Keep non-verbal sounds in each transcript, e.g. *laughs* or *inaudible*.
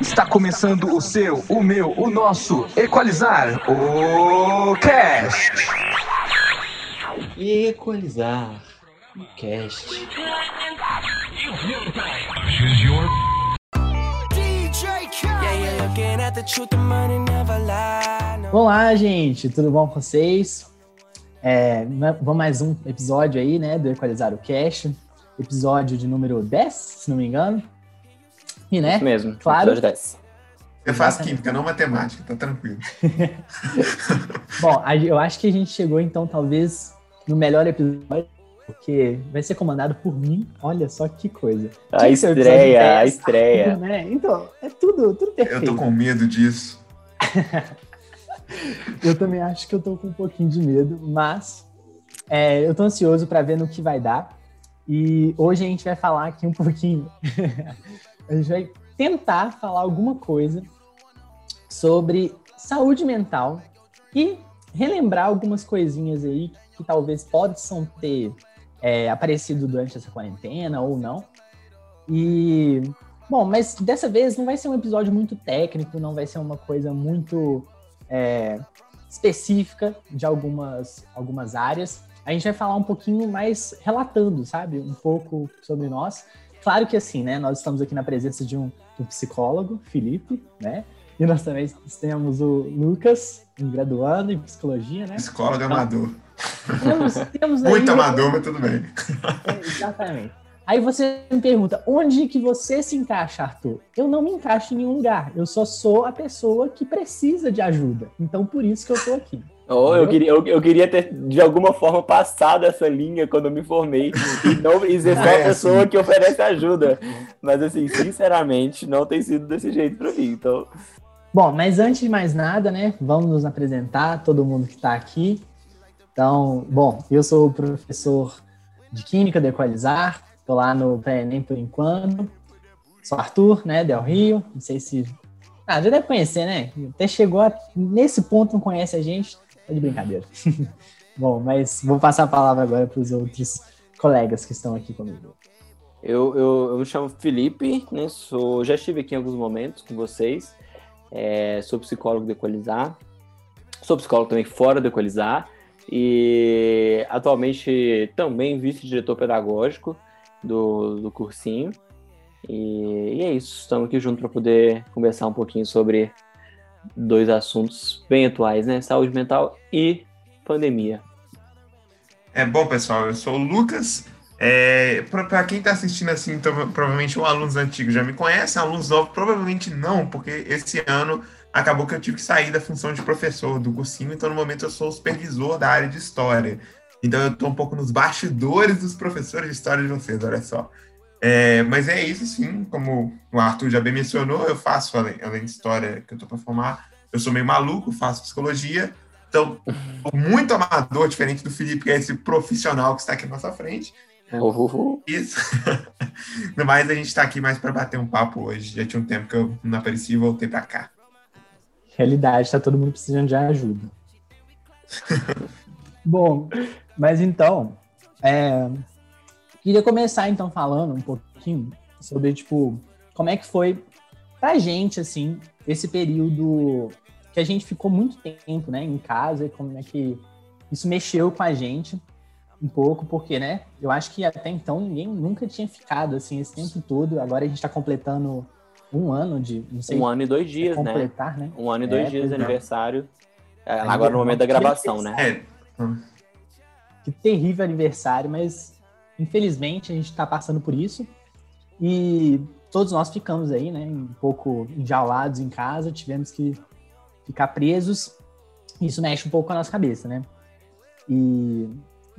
Está começando o seu, o meu, o nosso Equalizar o Cast. Equalizar o Cast. Olá, gente, tudo bom com vocês? É, vamos mais um episódio aí, né, do Equalizar o Cash, episódio de número 10, se não me engano. E, né, Isso mesmo, claro, episódio 10. Você faz química, não matemática, tá tranquilo. *laughs* Bom, eu acho que a gente chegou então talvez no melhor episódio, porque vai ser comandado por mim. Olha só que coisa. A Tinha estreia, a 10, estreia. *laughs* né? Então, é tudo, tudo Eu perfeito. tô com medo disso. *laughs* Eu também acho que eu tô com um pouquinho de medo, mas é, eu tô ansioso para ver no que vai dar. E hoje a gente vai falar aqui um pouquinho. A gente vai tentar falar alguma coisa sobre saúde mental e relembrar algumas coisinhas aí que talvez possam ter é, aparecido durante essa quarentena ou não. E Bom, mas dessa vez não vai ser um episódio muito técnico, não vai ser uma coisa muito é, específica de algumas, algumas áreas. A gente vai falar um pouquinho mais relatando, sabe? Um pouco sobre nós. Claro que assim, né? Nós estamos aqui na presença de um, de um psicólogo, Felipe, né? E nós também temos o Lucas, um graduando em psicologia, né? Psicólogo amador. Temos, temos aí- Muito amador, mas tudo bem. É, exatamente. Aí você me pergunta, onde que você se encaixa, Arthur? Eu não me encaixo em nenhum lugar. Eu só sou a pessoa que precisa de ajuda. Então, por isso que eu tô aqui. Oh, eu, queria, eu, eu queria ter, de alguma forma, passado essa linha quando eu me formei e, não, e ser só a É, pessoa sim. que oferece ajuda. Mas, assim, sinceramente, não tem sido desse jeito pra mim. Então, Bom, mas antes de mais nada, né? Vamos nos apresentar, todo mundo que está aqui. Então, bom, eu sou o professor de Química do Equalizar. Tô lá no pré-ENEM por enquanto. Sou Arthur, né? Del Rio. Não sei se... Ah, já deve conhecer, né? Até chegou a... nesse ponto, não conhece a gente. De brincadeira. *laughs* bom, mas vou passar a palavra agora para os outros colegas que estão aqui comigo. eu, eu, eu me chamo Felipe, né? Sou, já estive aqui em alguns momentos com vocês. É, sou psicólogo do Equalizar. Sou psicólogo também fora do Equalizar. E atualmente também vice-diretor pedagógico do, do cursinho. E, e é isso, estamos aqui juntos para poder conversar um pouquinho sobre dois assuntos bem atuais, né? Saúde mental e pandemia. É bom, pessoal, eu sou o Lucas. É, para quem está assistindo assim, então, provavelmente um alunos antigos já me conhecem, alunos novos provavelmente não, porque esse ano acabou que eu tive que sair da função de professor do cursinho, então no momento eu sou o supervisor da área de história. Então eu estou um pouco nos bastidores dos professores de história de vocês, olha só. É, mas é isso sim, como o Arthur já bem mencionou, eu faço, além, além de história que eu estou para formar, eu sou meio maluco, faço psicologia, então muito amador, diferente do Felipe, que é esse profissional que está aqui à nossa frente. Uhul. Isso. *laughs* Mas a gente está aqui mais para bater um papo hoje. Já tinha um tempo que eu não apareci e voltei para cá. Realidade, tá todo mundo precisando de ajuda. *laughs* Bom, mas então, é, queria começar então falando um pouquinho sobre, tipo, como é que foi pra gente, assim, esse período que a gente ficou muito tempo, né, em casa, e como é que isso mexeu com a gente um pouco, porque, né, eu acho que até então ninguém nunca tinha ficado, assim, esse tempo todo, agora a gente tá completando um ano de, não sei, Um ano e dois dias, né? completar, né? Um ano e dois É, dias de é. aniversário. É, agora no momento da gravação, né? É, Que terrível aniversário, mas infelizmente a gente está passando por isso. E todos nós ficamos aí, né, um pouco enjaulados em casa, tivemos que ficar presos. Isso mexe um pouco com a nossa cabeça, né? E,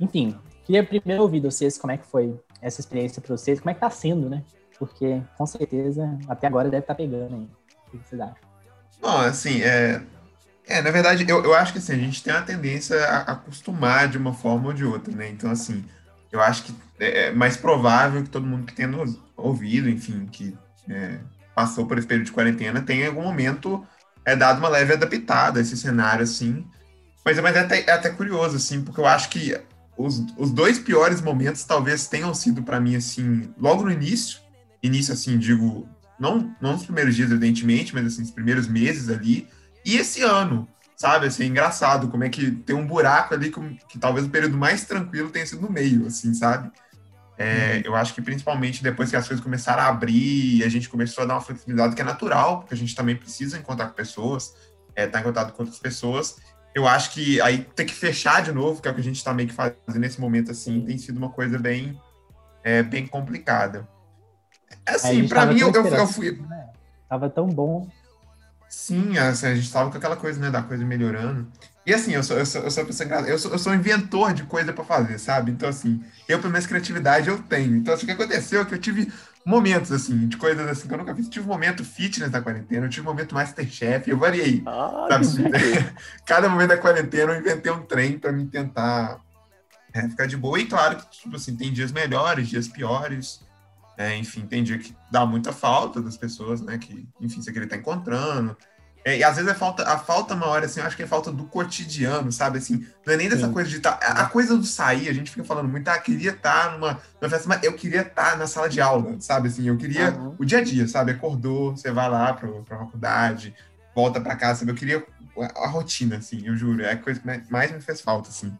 enfim, queria primeiro ouvir de vocês como é que foi essa experiência para vocês, como é que tá sendo, né? Porque com certeza até agora deve estar pegando aí. O que vocês acham? Bom, assim, é, é na verdade, eu, eu acho que assim, a gente tem uma tendência a acostumar de uma forma ou de outra, né? Então, assim, eu acho que é mais provável que todo mundo que tenha ouvido, enfim, que é, passou por esse período de quarentena, tenha em algum momento é, dado uma leve adaptada a esse cenário, assim. Mas, mas é, até, é até curioso, assim, porque eu acho que os, os dois piores momentos talvez tenham sido para mim, assim, logo no início, início, assim, digo, não, não nos primeiros dias, evidentemente, mas assim, os primeiros meses ali, e esse ano, sabe? Assim, é engraçado como é que tem um buraco ali que, que talvez o período mais tranquilo tenha sido no meio, assim, sabe? É, uhum. Eu acho que principalmente depois que as coisas começaram a abrir, a gente começou a dar uma flexibilidade que é natural, porque a gente também precisa encontrar com pessoas, é, estar tá em contato com outras pessoas. Eu acho que aí ter que fechar de novo, que é o que a gente está meio que fazendo nesse momento, assim, tem sido uma coisa bem, é, bem complicada. Assim, para mim, eu, eu, eu, fui. Né? Tava tão bom. Sim, assim, a gente tava com aquela coisa, né, da coisa melhorando. E assim, eu sou, eu sou, eu sou, eu sou, eu sou inventor de coisa para fazer, sabe? Então, assim, eu, pelo menos, criatividade eu tenho. Então, assim, o que aconteceu é que eu tive momentos, assim, de coisas assim que eu nunca fiz. Eu tive um momento fitness na quarentena, eu tive um momento Masterchef, eu variei. Ah, sabe? *laughs* Cada momento da quarentena eu inventei um trem para me tentar é, ficar de boa. E claro que, tipo assim, tem dias melhores, dias piores. É, enfim, tem dia que dá muita falta das pessoas, né? Que, enfim, você querer estar tá encontrando. É, e às vezes a falta, a falta maior, assim, eu acho que é falta do cotidiano, sabe? Assim, não é nem dessa Sim. coisa de estar. Tá, a, a, coisa do sair, a gente fica falando muito, ah, queria estar tá numa, numa festa, mas eu queria estar na sala de aula, sabe? Assim, eu queria uhum. o dia a dia, sabe? Acordou, você vai lá para a faculdade, volta para casa, sabe? Eu queria a, a, rotina, assim, eu juro. É a coisa que mais me fez falta, assim.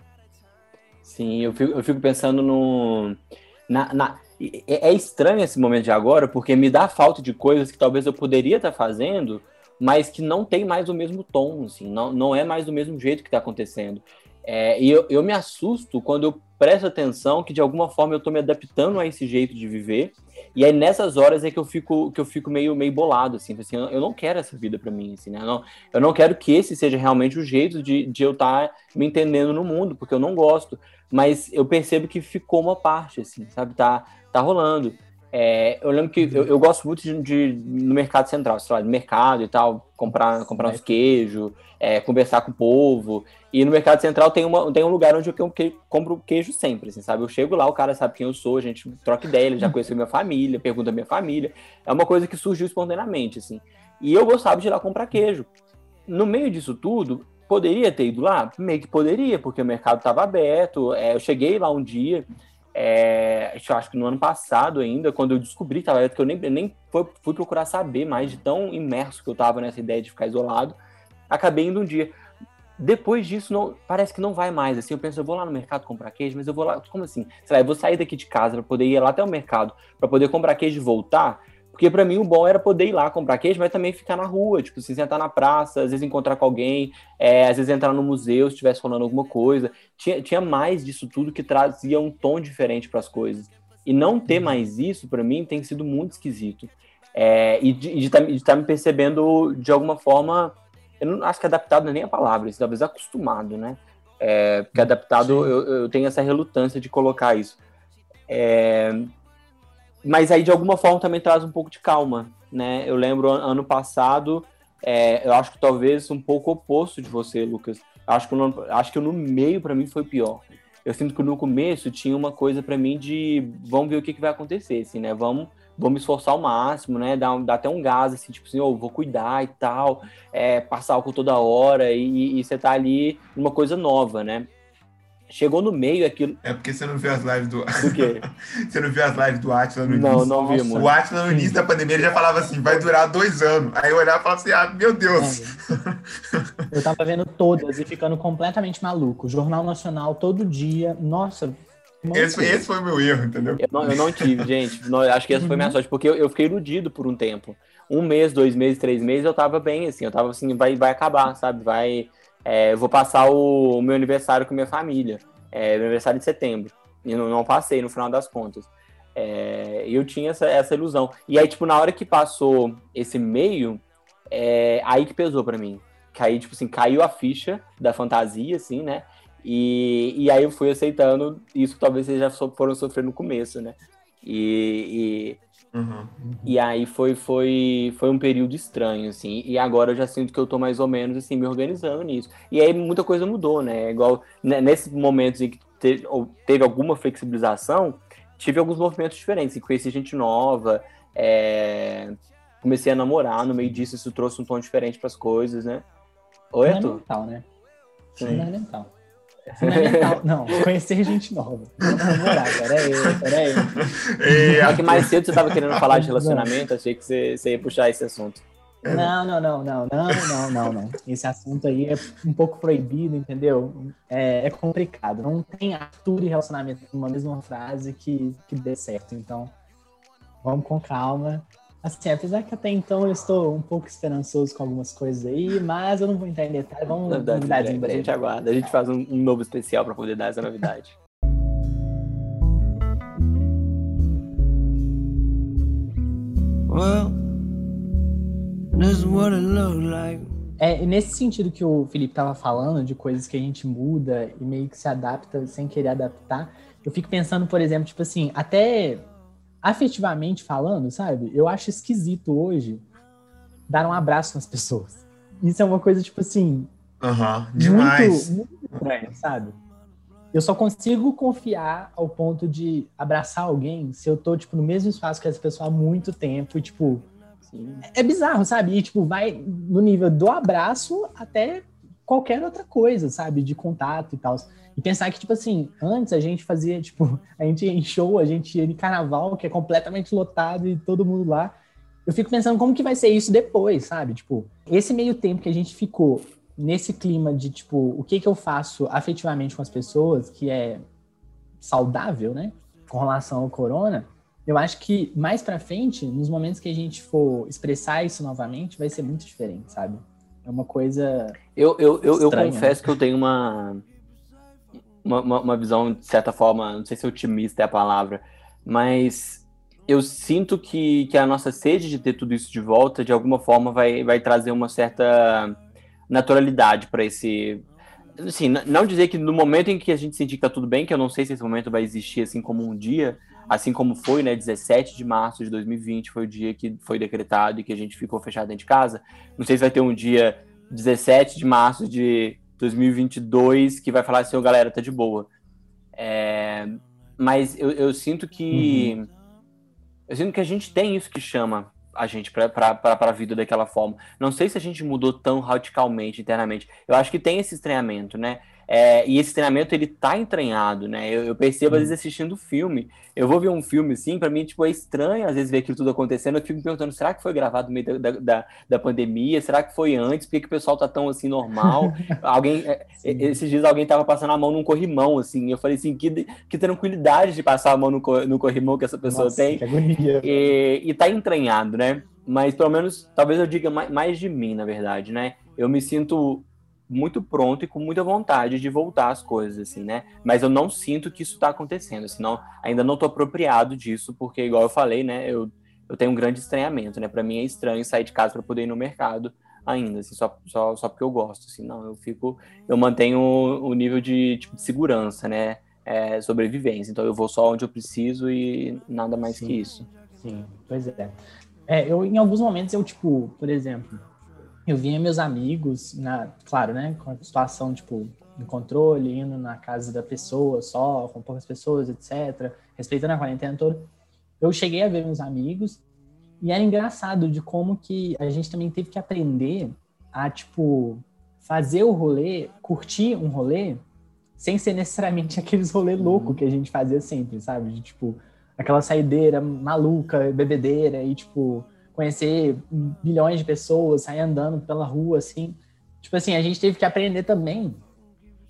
Sim, eu fico, eu fico pensando no. Na, na, é, é estranho esse momento de agora, porque me dá falta de coisas que talvez eu poderia estar fazendo mas que não tem mais o mesmo tom, assim, não, não é mais do mesmo jeito que está acontecendo. É, e eu, eu me assusto quando eu presto atenção que de alguma forma eu estou me adaptando a esse jeito de viver. E aí nessas horas é que eu fico que eu fico meio meio bolado assim, assim eu não quero essa vida para mim, assim, né? Eu não, eu não quero que esse seja realmente o jeito de, de eu estar tá me entendendo no mundo, porque eu não gosto. Mas eu percebo que ficou uma parte, assim, sabe? Tá, tá rolando. É, eu lembro que eu, eu gosto muito de, de, no mercado central, sei lá, de mercado e tal, comprar, comprar uns queijos, é, conversar com o povo. E no mercado central tem, uma, tem um lugar onde eu compro queijo sempre, assim, sabe? Eu chego lá, o cara sabe quem eu sou, a gente troca ideia, ele já conheceu minha família, pergunta minha família. É uma coisa que surgiu espontaneamente, assim. E eu gostava de ir lá comprar queijo. No meio disso tudo, poderia ter ido lá? Meio que poderia, porque o mercado estava aberto. É, eu cheguei lá um dia, é, eu acho que no ano passado ainda, quando eu descobri que estava eu nem, nem fui, fui, procurar saber mais de tão imerso que eu estava nessa ideia de ficar isolado, acabei indo um dia. Depois disso, não, parece que não vai mais. Assim, eu penso, eu vou lá no mercado comprar queijo, mas eu vou lá, como assim? Sei lá, eu vou sair daqui de casa para poder ir lá até o mercado, para poder comprar queijo e voltar. Porque para mim o bom era poder ir lá comprar queijo, mas também ficar na rua, tipo, se sentar na praça, às vezes encontrar com alguém, é, às vezes entrar no museu se estivesse falando alguma coisa. Tinha, tinha mais disso tudo que trazia um tom diferente para as coisas. E não ter uhum. mais isso, para mim, tem sido muito esquisito. É, e de estar tá, tá me percebendo de alguma forma, eu não acho que adaptado não é nem a palavra, talvez acostumado, né? É, porque adaptado eu, eu, tenho essa relutância de colocar isso. É, mas aí de alguma forma também traz um pouco de calma, né? Eu lembro ano passado, é, eu acho que talvez um pouco oposto de você, Lucas. Acho que, no, acho que no meio para mim foi pior. Eu sinto que no começo tinha uma coisa para mim de vamos ver o que, que vai acontecer, assim, né? Vamos, vamos me esforçar ao máximo, né? Dar, dar até um gás, assim, tipo assim, oh, vou cuidar e tal, é, passar álcool toda hora e, e você tá ali numa coisa nova, né? Chegou no meio aquilo. É porque você não viu as lives do. Do quê? *laughs* você não viu as lives do Atila no início? Não, não vimos. O Atila no início da pandemia ele já falava assim: vai durar dois anos. Aí eu olhava e falava assim: ah, meu Deus. É. Eu tava vendo todas e ficando completamente maluco. Jornal Nacional todo dia. Nossa. Esse, esse foi o meu erro, entendeu? Eu não, eu não tive, gente. Não, acho que essa foi minha uhum. sorte, porque eu, eu fiquei iludido por um tempo. Um mês, dois meses, três meses, eu tava bem, assim. Eu tava assim: vai, vai acabar, sabe? Vai é, eu vou passar o, o, meu aniversário com minha família, é, meu aniversário de setembro, e não, não passei no final das contas. É, eu tinha essa, essa ilusão. E aí, tipo, na hora que passou esse meio, é, aí que pesou para mim. Que aí, tipo assim, caiu a ficha da fantasia, assim, né? E, e aí eu fui aceitando isso que talvez vocês já foram sofrer no começo, né? E, Uhum. E aí foi, foi, foi um período estranho, assim. E agora eu já sinto que eu tô mais ou menos, assim, me organizando nisso. E aí muita coisa mudou, né? É igual né, nesses momentos em que teve, teve alguma flexibilização, tive alguns movimentos diferentes. Conheci gente nova, é... comecei a namorar no meio disso, isso trouxe um tom diferente para as coisas, né? Oi, Arthur? Fundamental, né? Sim. Fundamental. Fundamental. *laughs* Não, conhecer gente nova. Vamos namorar, peraí, peraí. *laughs* É que mais cedo você estava querendo *laughs* falar de relacionamento, achei que você, você ia puxar esse assunto. Não, não, não, não, não, não, não, não. Esse assunto aí é um pouco proibido, entendeu? É, é complicado. Não tem Arthur e relacionamento numa mesma frase que, que dê certo. Então, vamos com calma. Assim, apesar que até então eu estou um pouco esperançoso com algumas coisas aí, mas eu não vou entrar em detalhes. Vamos novidade, novidades em breve. A gente aguarda, a gente faz um, um novo especial para poder dar essa novidade. Well, this is what it looks like. É nesse sentido que o Felipe estava falando, de coisas que a gente muda e meio que se adapta sem querer adaptar. Eu fico pensando, por exemplo, tipo assim, até afetivamente falando, sabe? Eu acho esquisito hoje dar um abraço nas pessoas. Isso é uma coisa, tipo assim. Uhum, demais. Muito, muito estranha, sabe? Eu só consigo confiar ao ponto de abraçar alguém se eu tô, tipo, no mesmo espaço que essa pessoa há muito tempo e, tipo. Sim. É bizarro, sabe? E, tipo, vai no nível do abraço até qualquer outra coisa, sabe? De contato e tal. E pensar que, tipo assim, antes a gente fazia, *laughs* tipo, a gente ia em show, a gente ia em carnaval, que é completamente lotado e todo mundo lá. Eu fico pensando como que vai ser isso depois, sabe? Tipo, esse meio tempo que a gente ficou nesse clima de, tipo, o que que eu faço afetivamente com as pessoas, que é saudável, né? Com relação ao corona, eu acho que mais para frente, nos momentos que a gente for expressar isso novamente, vai ser muito diferente, sabe? É uma coisa. Eu, eu, eu, eu confesso que eu tenho uma uma, uma, uma visão, de certa forma, não sei se otimista é a palavra, mas eu sinto que, que a nossa sede de ter tudo isso de volta, de alguma forma, vai, vai trazer uma certa naturalidade para esse. Assim, não dizer que no momento em que a gente sentir que tá tudo bem, que eu não sei se esse momento vai existir assim como um dia, assim como foi, né, 17 de março de 2020 foi o dia que foi decretado e que a gente ficou fechado dentro de casa. Não sei se vai ter um dia 17 de março de 2022 que vai falar assim, oh, galera, tá de boa. É, mas eu, eu, sinto que. Uhum. Eu sinto que a gente tem isso que chama a gente para a vida daquela forma. Não sei se a gente mudou tão radicalmente internamente. Eu acho que tem esse estranhamento, né? É, e esse treinamento ele tá entranhado, né? Eu, eu percebo às vezes assistindo filme. Eu vou ver um filme assim, para mim tipo é estranho às vezes ver aquilo tudo acontecendo. Eu fico me perguntando, será que foi gravado no meio da, da, da pandemia? Será que foi antes? Por que, que o pessoal tá tão assim normal? *laughs* alguém é, esses dias alguém tava passando a mão num corrimão assim. Eu falei assim, que, que tranquilidade de passar a mão no, no corrimão que essa pessoa Nossa, tem. E, e tá entranhado, né? Mas pelo menos, talvez eu diga mais, mais de mim, na verdade, né? Eu me sinto muito pronto e com muita vontade de voltar às coisas, assim, né? Mas eu não sinto que isso está acontecendo, assim, não, ainda não estou apropriado disso, porque, igual eu falei, né, eu, eu tenho um grande estranhamento, né? Para mim é estranho sair de casa para poder ir no mercado ainda, assim, só, só, só porque eu gosto, assim, não, eu fico, eu mantenho o, o nível de, tipo, de segurança, né? É, sobrevivência, então eu vou só onde eu preciso e nada mais sim, que isso. Sim, pois é. É, eu, em alguns momentos, eu, tipo, por exemplo, eu via meus amigos, na, claro, né, com a situação, tipo, no controle, indo na casa da pessoa só, com poucas pessoas, etc., respeitando a quarentena toda. Eu cheguei a ver meus amigos e era engraçado de como que a gente também teve que aprender a, tipo, fazer o rolê, curtir um rolê, sem ser necessariamente *laughs* aqueles rolê louco que a gente fazia sempre, sabe? De, tipo, aquela saideira maluca, bebedeira e, tipo, conhecer bilhões de pessoas, sair andando pela rua, assim. Tipo assim, a gente teve que aprender também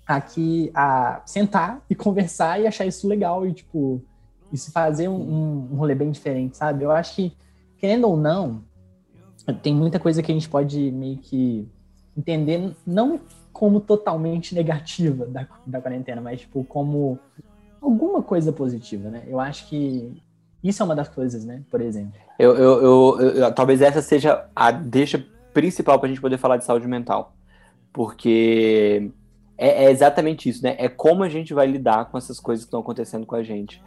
aqui a sentar e conversar e achar isso legal e, tipo, isso fazer um, um rolê bem diferente, sabe? Eu acho que, querendo ou não, tem muita coisa que a gente pode meio que entender, não como totalmente negativa da, da quarentena, mas, tipo, como alguma coisa positiva, né? Eu acho que isso é uma das coisas, né? Por exemplo. Eu, eu, eu, eu talvez essa seja a deixa principal para a gente poder falar de saúde mental. Porque é, é, exatamente isso, né? É como a gente vai lidar com essas coisas que estão acontecendo com a gente.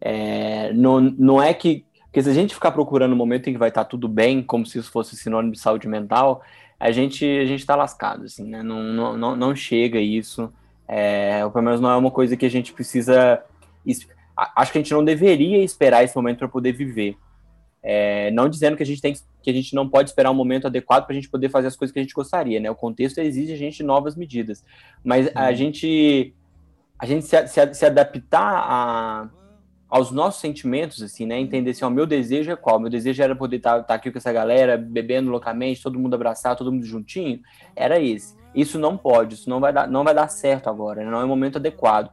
É, não, não é que. Porque se a gente ficar procurando o um momento em que vai estar tá tudo bem, como se isso fosse sinônimo de saúde mental, a gente a gente está lascado, assim, né? Não, não, não, não chega isso. É, pelo menos não é uma coisa que a gente precisa acho que a gente não deveria esperar esse momento para poder viver. É, não dizendo que a gente tem que a gente não pode esperar um momento adequado para a gente poder fazer as coisas que a gente gostaria, né? O contexto exige a gente novas medidas, mas a gente a gente se, se, se adaptar a, aos nossos sentimentos, assim, né? Entender assim, o meu desejo é qual? Meu desejo era poder estar tá, tá aqui com essa galera, bebendo loucamente, todo mundo abraçar, todo mundo juntinho. Era esse. Isso não pode, isso não vai dar, não vai dar certo agora, né? não é o momento adequado.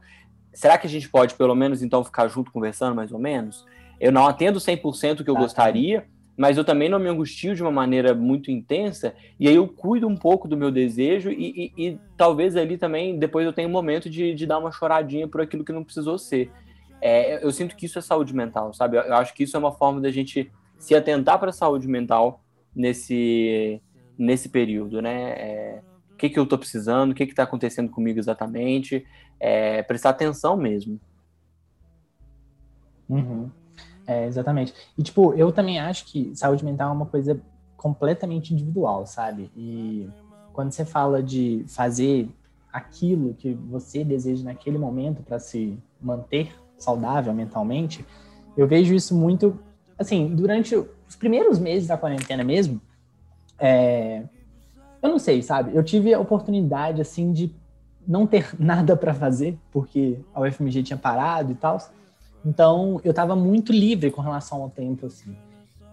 Será que a gente pode, pelo menos, então, ficar junto conversando, mais ou menos? Eu não atendo 100% o que eu tá. gostaria, mas eu também não me angustio de uma maneira muito intensa, e aí eu cuido um pouco do meu desejo, e, e, e talvez ali também, depois eu tenha um momento de, de, dar uma choradinha por aquilo que não precisou ser. É, eu sinto que isso é saúde mental, sabe? Eu, eu acho que isso é uma forma da gente se atentar para a saúde mental nesse, nesse período, né? É, que, que eu estou precisando, o que está acontecendo comigo exatamente, é, prestar atenção mesmo. Uhum. É, exatamente. E, tipo, eu também acho que saúde mental é uma coisa completamente individual, sabe? E quando você fala de fazer aquilo que você deseja naquele momento para se manter saudável mentalmente, eu vejo isso muito, assim, durante os primeiros meses da quarentena mesmo, é, eu não sei, sabe? Eu tive a oportunidade, assim, de não ter *laughs* nada para fazer, porque a UFMG tinha parado e tal. Então, eu estava muito livre com relação ao tempo, assim.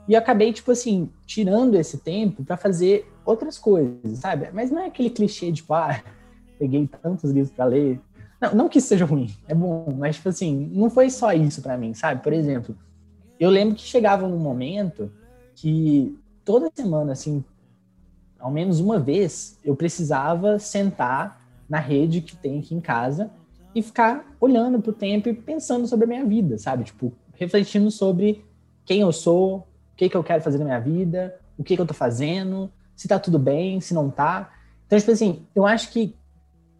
E eu acabei, tipo assim, tirando esse tempo para fazer outras coisas, sabe? Mas não é aquele clichê de, tipo, ah, *laughs* peguei tantos livros para ler. Não, não que isso seja ruim, é bom, mas, tipo assim, não foi só isso para mim, sabe? Por exemplo, eu lembro que chegava um momento que toda semana, assim, ao menos uma vez, eu precisava sentar na rede que tem aqui em casa e ficar olhando para o tempo e pensando sobre a minha vida, sabe? Tipo, refletindo sobre quem eu sou, o que, que eu quero fazer na minha vida, o que, que eu tô fazendo, se tá tudo bem, se não tá. Então, tipo assim, eu acho que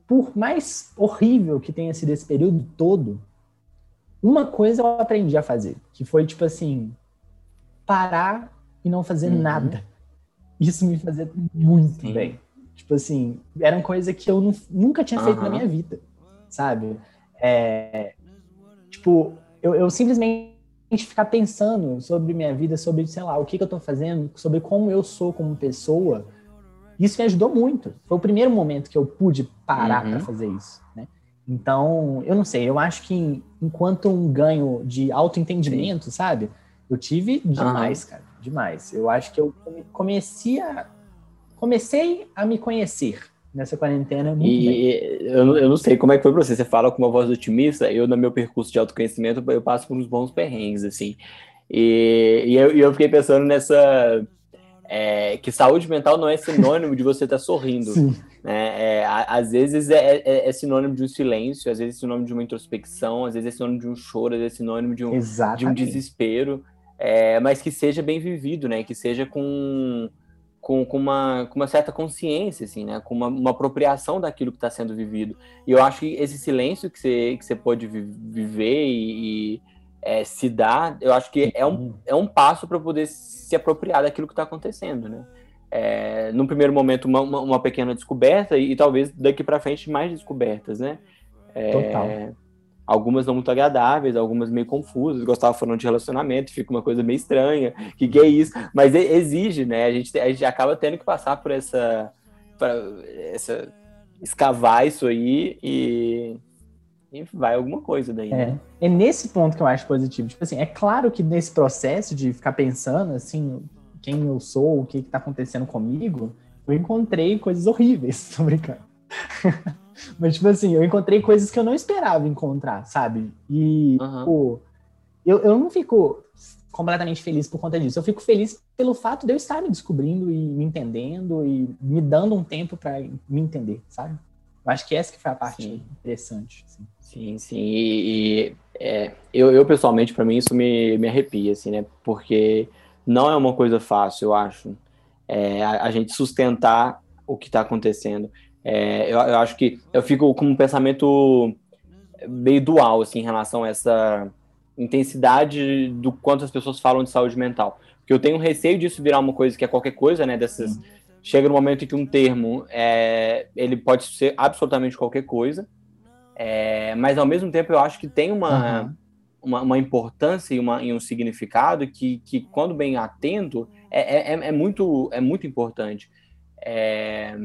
por mais horrível que tenha sido esse período todo, uma coisa eu aprendi a fazer, que foi, tipo assim, parar e não fazer uhum. nada. Isso me fazia muito Sim. bem. Tipo assim, era uma coisa que eu nunca tinha feito uhum. na minha vida sabe? É, tipo, eu, eu simplesmente ficar pensando sobre minha vida, sobre, sei lá, o que, que eu tô fazendo, sobre como eu sou como pessoa, isso me ajudou muito. Foi o primeiro momento que eu pude parar uhum. para fazer isso, né? Então, eu não sei, eu acho que enquanto um ganho de autoentendimento, sabe? Eu tive demais, uhum. cara, demais. Eu acho que eu comecei a, comecei a me conhecer, nessa quarentena. Muito e eu, eu, não sei como é que foi pra você. Você fala com uma voz otimista. Eu, no meu percurso de autoconhecimento, eu passo por uns bons perrengues, assim. E, e eu, eu, fiquei pensando nessa. É, que saúde mental não é sinônimo de você estar tá sorrindo. Né? É, às vezes é, é, é, sinônimo de um silêncio, às vezes é sinônimo de uma introspecção, às vezes é sinônimo de um choro, às vezes é sinônimo de um, de um desespero. É, mas que seja bem vivido, né? Que seja com com, com, uma, com uma certa consciência, assim, né? Com uma, uma apropriação daquilo que está sendo vivido. E eu acho que esse silêncio que você, que você pode vi viver e, e é, se dar, eu acho que é um, é um passo para poder se apropriar daquilo que está acontecendo, né? É, num primeiro momento, uma, uma, uma pequena descoberta e, e talvez daqui para frente mais descobertas, né? É, Total algumas não muito agradáveis, algumas meio confusas. Gostava falando de relacionamento, fica uma coisa meio estranha. Que que é isso? Mas exige, né? A gente, a gente acaba tendo que passar por essa, essa escavar isso aí e, e vai alguma coisa daí. É. Né? é nesse ponto que eu acho positivo. Tipo assim, é claro que nesse processo de ficar pensando assim, quem eu sou, o que está acontecendo comigo, eu encontrei coisas horríveis, *laughs* tô brincando. Mas, tipo assim, eu encontrei coisas que eu não esperava encontrar, sabe? E, uhum. pô, eu, eu não fico completamente feliz por conta disso. Eu fico feliz pelo fato de eu estar me descobrindo e me entendendo e me dando um tempo para me entender, sabe? Eu acho que essa que foi a parte sim. interessante. Assim. Sim, sim. E, e é, eu, eu, pessoalmente, para mim, isso me, me arrepia, assim, né? Porque não é uma coisa fácil, eu acho, é, a, a gente sustentar o que está acontecendo. É, eu, eu, acho que eu fico com um pensamento meio dual assim, em relação a essa intensidade do quanto as pessoas falam de saúde mental. Porque eu tenho receio disso virar uma coisa que é qualquer coisa, né? Dessas, uhum. Chega no momento em que um termo é, ele pode ser absolutamente qualquer coisa, é, mas ao mesmo tempo eu acho que tem uma, uhum. uma, uma, importância e, uma, e um significado que, que, quando bem atento, é, é, é muito, é muito importante. É,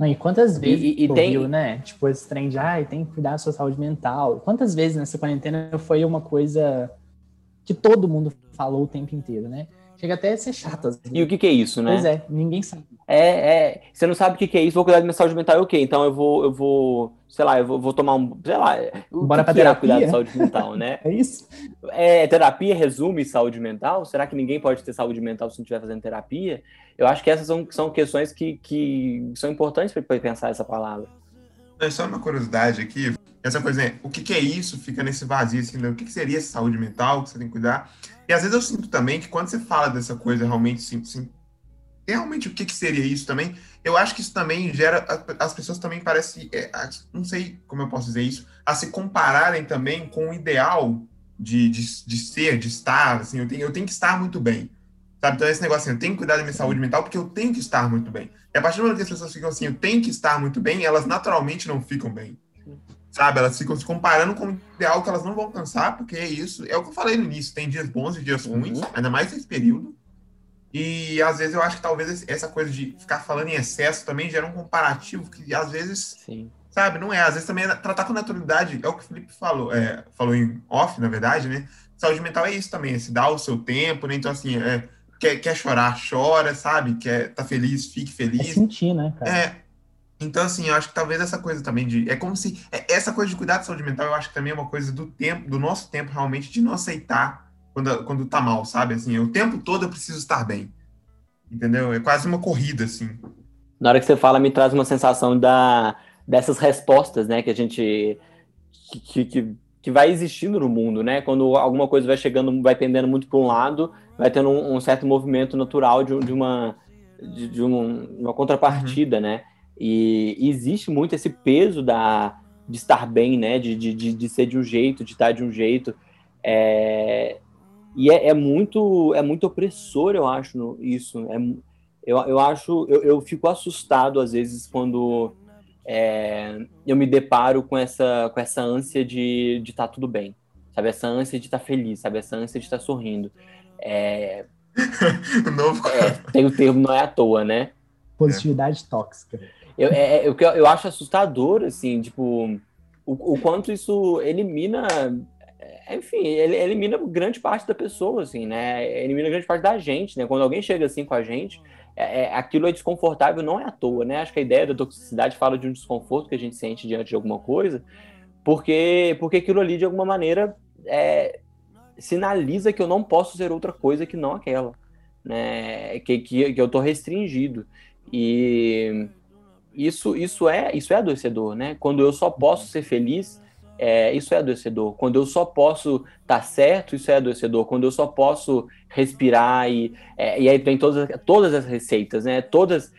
Não, e quantas vezes E- e- tu tem- viu, né? Tipo, esse trem de, ai, tem que cuidar da sua saúde mental. Quantas vezes nessa quarentena foi uma coisa que todo mundo falou o tempo inteiro, né? Chega até a ser chato. vezes. E o que, que é isso, né? Pois é, ninguém sabe. É, é, você não sabe o que, que é isso, vou cuidar da minha saúde mental, é o quê? Então eu vou, eu vou, sei lá, eu vou, vou tomar um, sei lá, o Bora que pra que é terapia? cuidar da saúde mental, né? *laughs* É isso? É, terapia resume saúde mental? Será que ninguém pode ter saúde mental se não estiver fazendo terapia? Eu acho que essas são, são questões que, que são importantes para pensar essa palavra. É só uma curiosidade aqui. Essa coisa, né? O que, que é isso? Fica nesse vazio, assim, né? o que, que seria essa saúde mental que você tem que cuidar? E às vezes eu sinto também que quando você fala dessa coisa realmente, sim, sim, realmente o que, que seria isso também, eu acho que isso também gera, as pessoas também parecem, é, não sei como eu posso dizer isso, a se compararem também com o ideal de, de, de ser, de estar, assim, eu tenho, eu tenho que estar muito bem. Sabe? Então, esse negócio assim, eu tenho que cuidar da minha saúde mental porque eu tenho que estar muito bem. E a partir do momento que as pessoas ficam assim, eu tenho que estar muito bem, elas naturalmente não ficam bem. Sabe? Elas ficam se comparando com o ideal que elas não vão alcançar, porque é isso. É o que eu falei no início: tem dias bons e dias ruins, Uhum. ainda mais nesse período. E às vezes eu acho que talvez essa coisa de ficar falando em excesso também gera um comparativo que às vezes Sim. sabe? Não é. Às vezes também é tratar com naturalidade, é o que o Felipe falou, é, falou em off, na verdade, né? Saúde mental é isso também, é se dar o seu tempo, né? Então, assim, é, quer, quer chorar, chora, sabe? Quer tá feliz, fique É feliz. sentir, né, cara? É. Então, assim, eu acho que talvez essa coisa também de. É como se. é- essa coisa de cuidar da saúde mental, eu acho que também é uma coisa do tempo, do nosso tempo, realmente, de não aceitar quando, quando tá mal, sabe? Assim, o tempo todo eu preciso estar bem. Entendeu? É quase uma corrida, assim. Na hora que você fala, me traz uma sensação da, dessas respostas, né, que a gente. que, que, que vai existindo no mundo, né? Quando alguma coisa vai chegando, vai pendendo muito para um lado, vai tendo um, um certo movimento natural de, de uma. de, de um- uma contrapartida, né? E, e existe muito esse peso da, de estar bem, né? De, de, de, de ser de um jeito, de estar de um jeito. É, e é, é muito é muito opressor, eu acho, no- isso. É, eu, eu acho, eu, eu fico assustado às vezes quando é, eu me deparo com essa, com essa ânsia de estar tudo bem, sabe? Essa ânsia de estar feliz, sabe? Essa ânsia de estar sorrindo. É, *laughs* O novo. é, tem o termo, não é à toa, né? Positividade tóxica. Eu, é, é, eu, eu acho assustador, assim, tipo, o, o quanto isso elimina, é, enfim, ele elimina grande parte da pessoa, assim, né? Elimina grande parte da gente, né? Quando alguém chega assim com a gente, é, é- aquilo é desconfortável, não é à toa, né? Acho que a ideia da toxicidade fala de um desconforto que a gente sente diante de alguma coisa, porque, porque aquilo ali, de alguma maneira, é, sinaliza que eu não posso ser outra coisa que não aquela, né? Que, que, que eu tô restringido. E isso, isso é isso é adoecedor, né? Quando eu só posso ser feliz, é, isso é adoecedor. Quando eu só posso estar certo, isso é adoecedor. Quando eu só posso respirar e, é, e aí tem todas, todas as receitas, né? Todas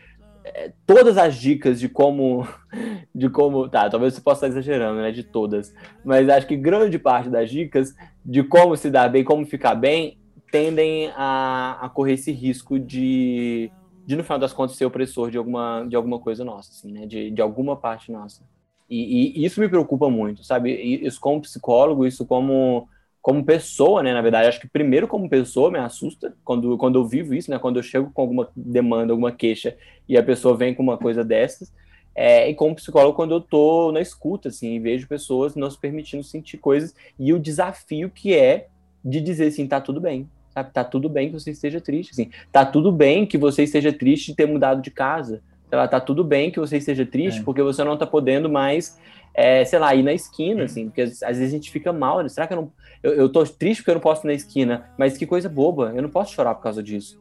é, todas as dicas de como *laughs* de como tá, talvez você possa estar exagerando, né? De todas, mas acho que grande parte das dicas de como se dar bem, como ficar bem, tendem a, a correr esse risco de de no final das contas ser opressor de alguma, de alguma coisa nossa, assim, né? De, de alguma parte nossa. E, e isso me preocupa muito, sabe? Isso como psicólogo, isso como, como pessoa, né? Na verdade, acho que primeiro como pessoa me assusta quando, quando eu vivo isso, né? Quando eu chego com alguma demanda, alguma queixa e a pessoa vem com uma coisa dessas. É, e como psicólogo, quando eu tô na escuta, assim, e vejo pessoas não se permitindo sentir coisas e o desafio que é de dizer assim, tá tudo bem, sabe? Tá tudo bem que você esteja triste, assim. Tá tudo bem que você esteja triste de ter mudado de casa. Sei lá, tá tudo bem que você esteja triste É. porque você não tá podendo mais, é, sei lá, ir na esquina, assim. Porque às, às vezes a gente fica mal, né? Será que eu não... Eu, eu tô triste porque eu não posso ir na esquina, mas que coisa boba, eu não posso chorar por causa disso.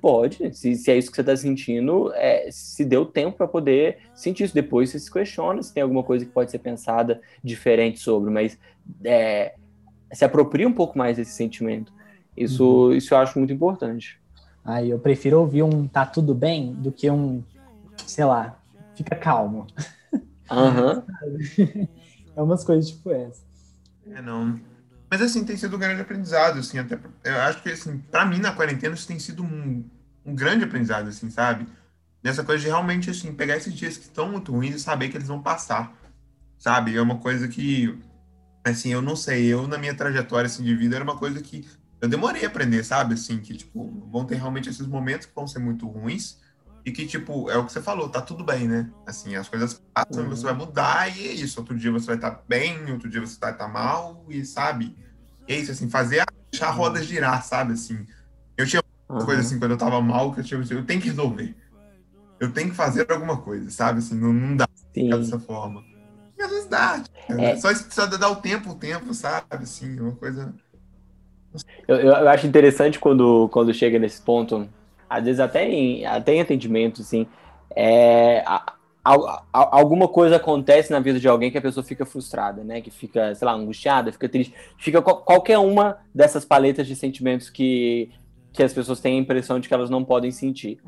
Pode, se, se é isso que você tá sentindo, é, se deu tempo para poder sentir isso. Depois você se questiona se tem alguma coisa que pode ser pensada diferente sobre, mas é, se apropria um pouco mais desse sentimento. Isso, isso eu acho muito importante. Aí eu prefiro ouvir um tá tudo bem do que um, sei lá, fica calmo. Aham. *laughs* É umas coisas tipo essa. É, não. Mas assim, tem sido um grande aprendizado, assim, até eu acho que assim, para mim na quarentena isso tem sido um, um grande aprendizado, assim, sabe? Nessa coisa de realmente assim, pegar esses dias que estão muito ruins e saber que eles vão passar. Sabe? É uma coisa que assim, eu não sei, eu na minha trajetória assim de vida era uma coisa que eu demorei a aprender, sabe? Assim, que tipo, vão ter realmente esses momentos que vão ser muito ruins, e que, tipo, é o que você falou, tá tudo bem, né? Assim, as coisas passam Uhum. você vai mudar e é isso. Outro dia você vai estar bem, outro dia você vai estar mal e, sabe? E é isso, assim, fazer a, deixar a roda girar, sabe? Assim, eu tinha uma Aham. coisa assim, quando eu tava mal, que eu tinha, eu tenho que resolver. Eu tenho que fazer alguma coisa, sabe? Assim, não, não dá Sim. dessa forma. E às vezes dá. É. Só, só dar o tempo, o tempo, sabe? Assim, uma coisa... Eu, eu, acho interessante quando, quando chega nesse ponto, às vezes até em, até em atendimento, assim, é, a- a- a- alguma coisa acontece na vida de alguém que a pessoa fica frustrada, né? Que fica, sei lá, angustiada, fica triste, fica qual- qualquer uma dessas paletas de sentimentos que, que as pessoas têm a impressão de que elas não podem sentir.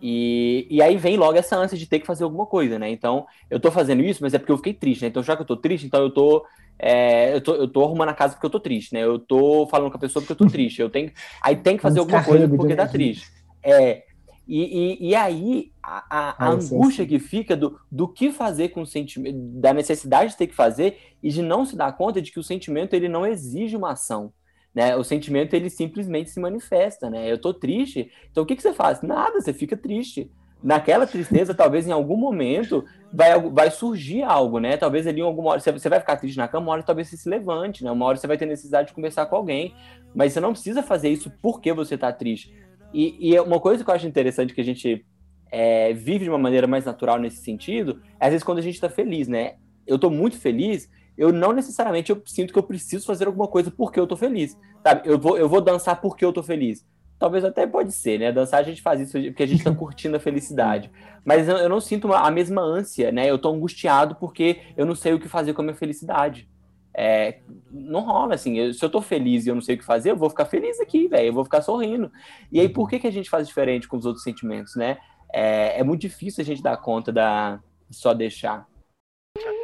E, e aí vem logo essa ânsia de ter que fazer alguma coisa, né? Então, eu tô fazendo isso, mas é porque eu fiquei triste, né? Então, já que eu tô triste, então eu tô, é, eu tô, eu tô arrumando a casa porque eu tô triste, né? Eu tô falando com a pessoa porque eu tô triste. Eu tenho, aí tem que fazer Um alguma coisa porque tá triste. É. E, e, e aí, a, a- a angústia que fica do, do que fazer com o sentimento, da necessidade de ter que fazer e de não se dar conta de que o sentimento ele não exige uma ação. Né? O sentimento ele simplesmente se manifesta, né? Eu tô triste, então o que, que você faz? Nada, você fica triste. Naquela tristeza, talvez em algum momento vai, vai surgir algo, né? Talvez ali em alguma hora você, você vai ficar triste na cama, uma hora talvez você se levante, né? Uma hora você vai ter necessidade de conversar com alguém, mas você não precisa fazer isso porque você tá triste. E, e é uma coisa que eu acho interessante que a gente é, vive de uma maneira mais natural nesse sentido, é às vezes quando a gente tá feliz, né? Eu tô muito feliz, eu não necessariamente eu sinto que eu preciso fazer alguma coisa porque eu tô feliz, sabe? Eu vou, eu vou dançar porque eu tô feliz. Talvez até pode ser, né? Dançar a gente faz isso porque a gente tá curtindo a felicidade. Mas eu, eu não sinto uma- a mesma ânsia, né? Eu tô angustiado porque eu não sei o que fazer com a minha felicidade. É, não rola, assim. eu- se eu tô feliz e eu não sei o que fazer, eu vou ficar feliz aqui, velho. Eu vou ficar sorrindo. E aí, por que, que a gente faz diferente com os outros sentimentos, né? É, é muito difícil a gente dar conta da só deixar.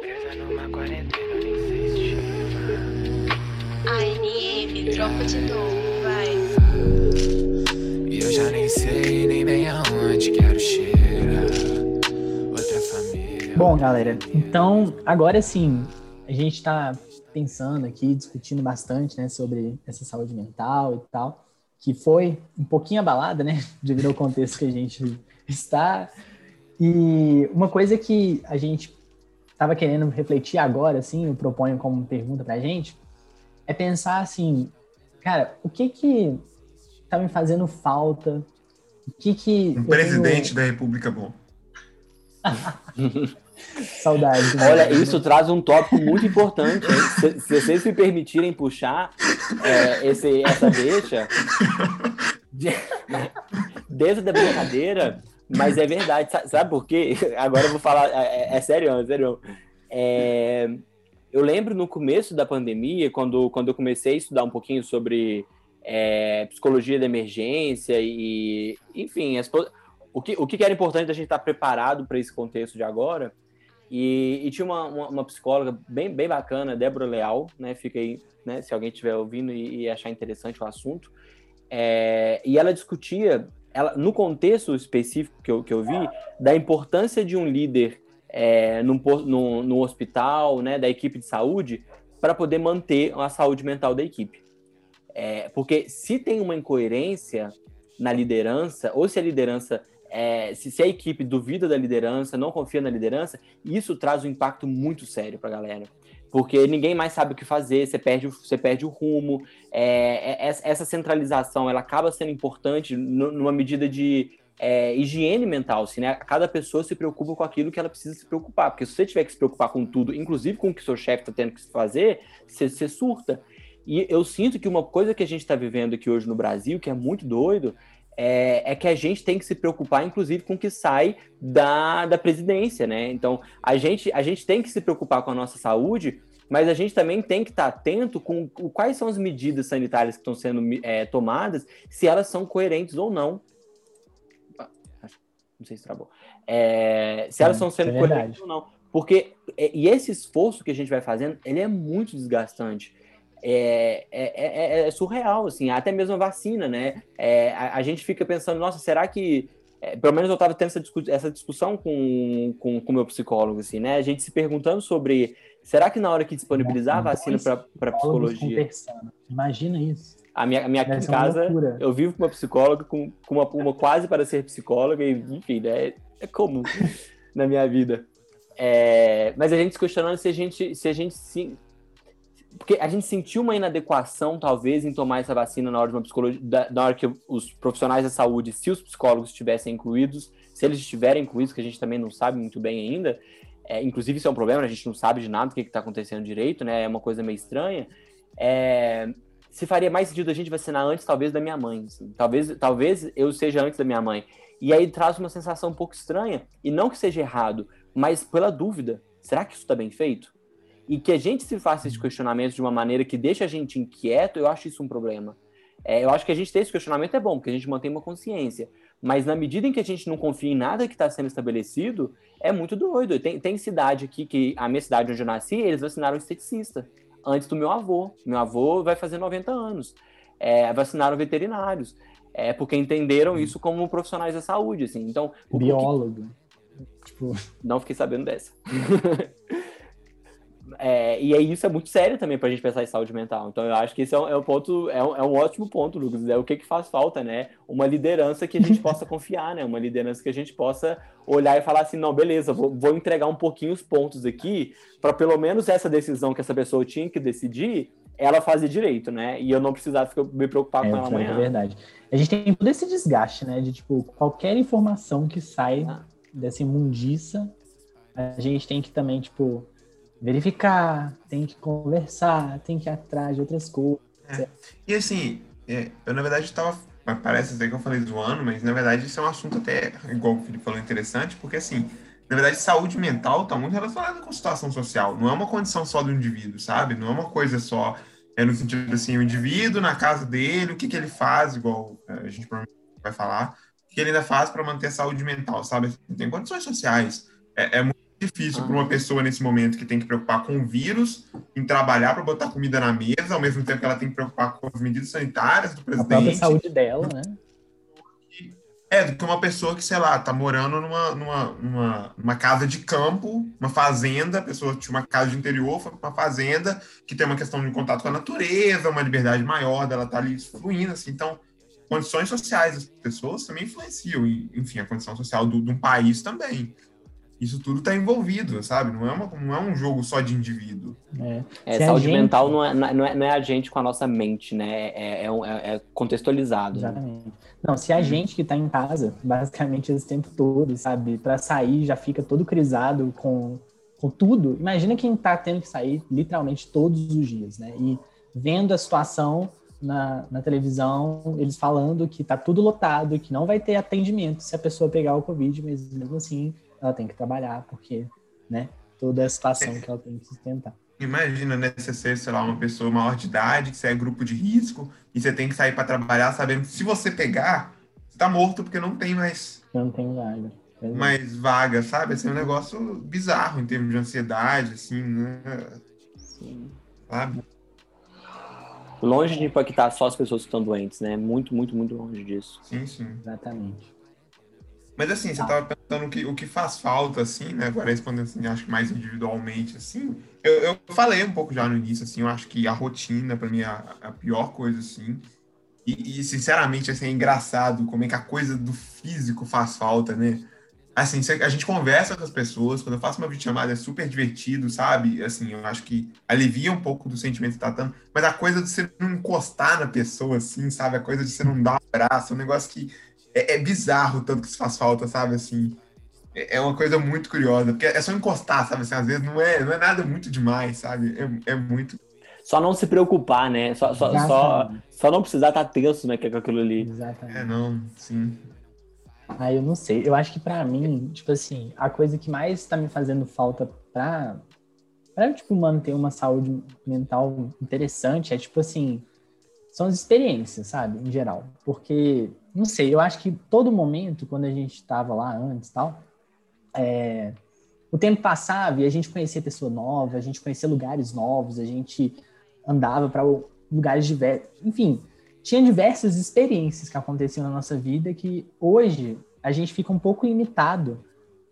Presa numa quarentena. ANM, troca de novo, Bom, galera, então agora sim, a gente está pensando aqui, discutindo bastante, né, sobre essa saúde mental e tal, que foi um pouquinho abalada, né, *laughs* devido ao contexto que a gente está. E uma coisa que a gente estava querendo refletir agora, assim, eu proponho como pergunta pra gente, é pensar assim, cara, o que que tá me fazendo falta? O que que Um presidente da República bom. *laughs* tenho saudade? né? Olha, isso traz um tópico muito importante. Se, se vocês me permitirem puxar é, esse, essa deixa, de- dentro da brincadeira, mas é verdade. Sa- Sabe por quê? Agora eu vou falar, é, é, é sério, é sério. É, eu lembro no começo da pandemia, quando, quando eu comecei a estudar um pouquinho sobre é, psicologia da emergência e, enfim, as o que, o que era importante a gente estar preparado para esse contexto de agora. E, e tinha uma, uma, uma psicóloga bem, bem bacana, Débora Leal, né? Fica aí, né? Se alguém estiver ouvindo e, e achar interessante o assunto. É, e ela discutia, ela, no contexto específico que eu, que eu vi, da importância de um líder é, num, no, no hospital, né? Da equipe de saúde, para poder manter a saúde mental da equipe. É, porque se tem uma incoerência na liderança, ou se a liderança é, se, se a equipe duvida da liderança, não confia na liderança, isso traz um impacto muito sério para a galera. Porque ninguém mais sabe o que fazer, você perde, o- você perde o rumo. É, é- essa- essa centralização ela acaba sendo importante nu- numa medida de é, higiene mental. Assim, né? Cada pessoa se preocupa com aquilo que ela precisa se preocupar. Porque se você tiver que se preocupar com tudo, inclusive com o que seu chefe está tendo que fazer, você, você surta. E eu sinto que uma coisa que a gente está vivendo aqui hoje no Brasil, que é muito doido, é, é que a gente tem que se preocupar, inclusive, com o que sai da, da presidência, né? Então, a gente, a gente tem que se preocupar com a nossa saúde, mas a gente também tem que estar atento com quais são as medidas sanitárias que estão sendo é, tomadas, se elas são coerentes ou não. Não sei se travou. É, se elas estão sendo isso é coerentes ou não. Porque, é, e esse esforço que a gente vai fazendo, ele é muito desgastante. É, é, é- é surreal, assim, até mesmo a vacina, né? É, a, a gente fica pensando, nossa, será que é, pelo menos eu estava tendo essa, essa discussão com o com, com meu psicólogo, assim, né? A gente se perguntando sobre será que na hora que disponibilizar a vacina para psicologia. Imagina isso. A minha, a minha aqui em casa, loucura. eu vivo com uma psicóloga, com, com uma, uma quase para ser psicóloga, e enfim, né, é comum *laughs* na minha vida. É, mas a gente se questionando se a gente se. A gente se, porque a gente sentiu uma inadequação, talvez, em tomar essa vacina na hora de uma psicologia, na hora que os profissionais da saúde, se os psicólogos estivessem incluídos, se eles estiverem incluídos, que a gente também não sabe muito bem ainda, é, inclusive isso é um problema, a gente não sabe de nada do que está acontecendo direito, né? É uma coisa meio estranha. É, se faria mais sentido a gente vacinar antes, talvez, da minha mãe. assim. Talvez, talvez eu seja antes da minha mãe. E aí traz uma sensação um pouco estranha. E não que seja errado, mas pela dúvida. Será que isso está bem feito? E que a gente se faça esse questionamento de uma maneira que deixa a gente inquieto, eu acho isso um problema. É, eu acho que a gente ter esse questionamento é bom, porque a gente mantém uma consciência. Mas na medida em que a gente não confia em nada que está sendo estabelecido, é muito doido. Tem, tem cidade aqui, que a minha cidade onde eu nasci, eles vacinaram um esteticista. Antes do meu avô. Meu avô vai fazer 90 anos. É, vacinaram veterinários. É, porque entenderam isso como profissionais da saúde. Assim. Então, o- o que- Biólogo. Tipo, não fiquei sabendo dessa. *laughs* É, e aí isso é muito sério também pra gente pensar em saúde mental. Então eu acho que esse é um, é um ponto, é um, é um ótimo ponto, Lucas. É o que, que faz falta, né? Uma liderança que a gente *laughs* possa confiar, né? Uma liderança que a gente possa olhar e falar assim, não, beleza, vou, vou entregar um pouquinho os pontos aqui para pelo menos essa decisão que essa pessoa tinha que decidir, ela fazer direito, né? E eu não precisar ficar, me preocupar é, com ela é amanhã. verdade. A gente tem todo esse desgaste, né? De tipo, qualquer informação que sai Ah. dessa imundiça, a gente tem que também, tipo, verificar, tem que conversar, tem que ir atrás de outras coisas. E assim, é, eu na verdade estava. Parece até que eu falei zoando, mas na verdade isso é um assunto até, igual o Felipe falou, interessante, porque assim, na verdade, saúde mental está muito relacionada com situação social. Não é uma condição só do indivíduo, sabe? Não é uma coisa só, é no sentido assim, o indivíduo na casa dele, o que, que ele faz, igual é, a gente provavelmente vai falar, o que ele ainda faz para manter a saúde mental, sabe? Tem condições sociais. É, é muito difícil para uma pessoa nesse momento que tem que preocupar com o vírus, em trabalhar para botar comida na mesa, ao mesmo tempo que ela tem que preocupar com as medidas sanitárias do A própria presidente. saúde dela, né? É, do que uma pessoa que, sei lá, tá morando numa, numa, numa, numa casa de campo, uma fazenda, a pessoa tinha uma casa de interior, foi pra uma fazenda, que tem uma questão de contato com a natureza, uma liberdade maior dela tá ali fluindo, assim. Então, condições sociais das pessoas também influenciam, e, enfim, a condição social do, de um país também. Isso tudo tá envolvido, sabe? Não é, uma, não é um jogo só de indivíduo. É. É, saúde gente- mental não é, não, é, não é a gente com a nossa mente, né? É, é, um- é- é contextualizado. né? Exatamente. Não, se a gente que tá em casa, basicamente esse tempo todo, sabe, Pra sair já fica todo crisado com, com tudo, imagina quem tá tendo que sair literalmente todos os dias, né? E vendo a situação na, na televisão, eles falando que tá tudo lotado, que não vai ter atendimento se a pessoa pegar o Covid, mas mesmo assim ela tem que trabalhar, porque, né, toda a situação que ela tem que sustentar. Imagina, né, você ser, sei lá, uma pessoa maior de idade, que você é grupo de risco, e você tem que sair para trabalhar sabendo que se você pegar, você tá morto porque não tem mais, não tenho vaga. É. mais vaga, sabe? Esse é um negócio bizarro em termos de ansiedade, assim, né? Sim. Sabe? Longe de impactar só as pessoas que estão doentes, né? Muito, muito, muito longe disso. Sim, sim. Exatamente. Mas assim, você tava pensando o que, o que faz falta, assim, né? Agora respondendo assim, acho que mais individualmente, assim. Eu, eu falei um pouco já no início, assim, eu acho que a rotina, pra mim, é a, a pior coisa, assim. E, e, sinceramente, assim, é engraçado como é que a coisa do físico faz falta, né? Assim, a gente conversa com as pessoas, quando eu faço uma videochamada é super divertido, sabe? Assim, eu acho que alivia um pouco do sentimento que tá dando, mas a coisa de você não encostar na pessoa, assim, sabe? A coisa de você não dar um abraço, é um negócio que é, é bizarro o tanto que isso faz falta, sabe? Assim, é, é uma coisa muito curiosa, porque é só encostar, sabe? Assim, às vezes não é, não é nada muito demais, sabe? É, é muito. Só não se preocupar, né? Só, só, só, só não precisar estar tenso, né? Que é com aquilo ali. Exatamente. É, não, sim. Ah, eu não sei. Eu acho que pra mim, tipo assim, a coisa que mais tá me fazendo falta pra, pra tipo, manter uma saúde mental interessante é, tipo assim, são as experiências, sabe? Em geral. Porque, não sei, eu acho que todo momento, quando a gente tava lá antes e tal, é, o tempo passava e a gente conhecia pessoa nova, a gente conhecia lugares novos, a gente andava para lugares diversos. Enfim, tinha diversas experiências que aconteciam na nossa vida que hoje a gente fica um pouco limitado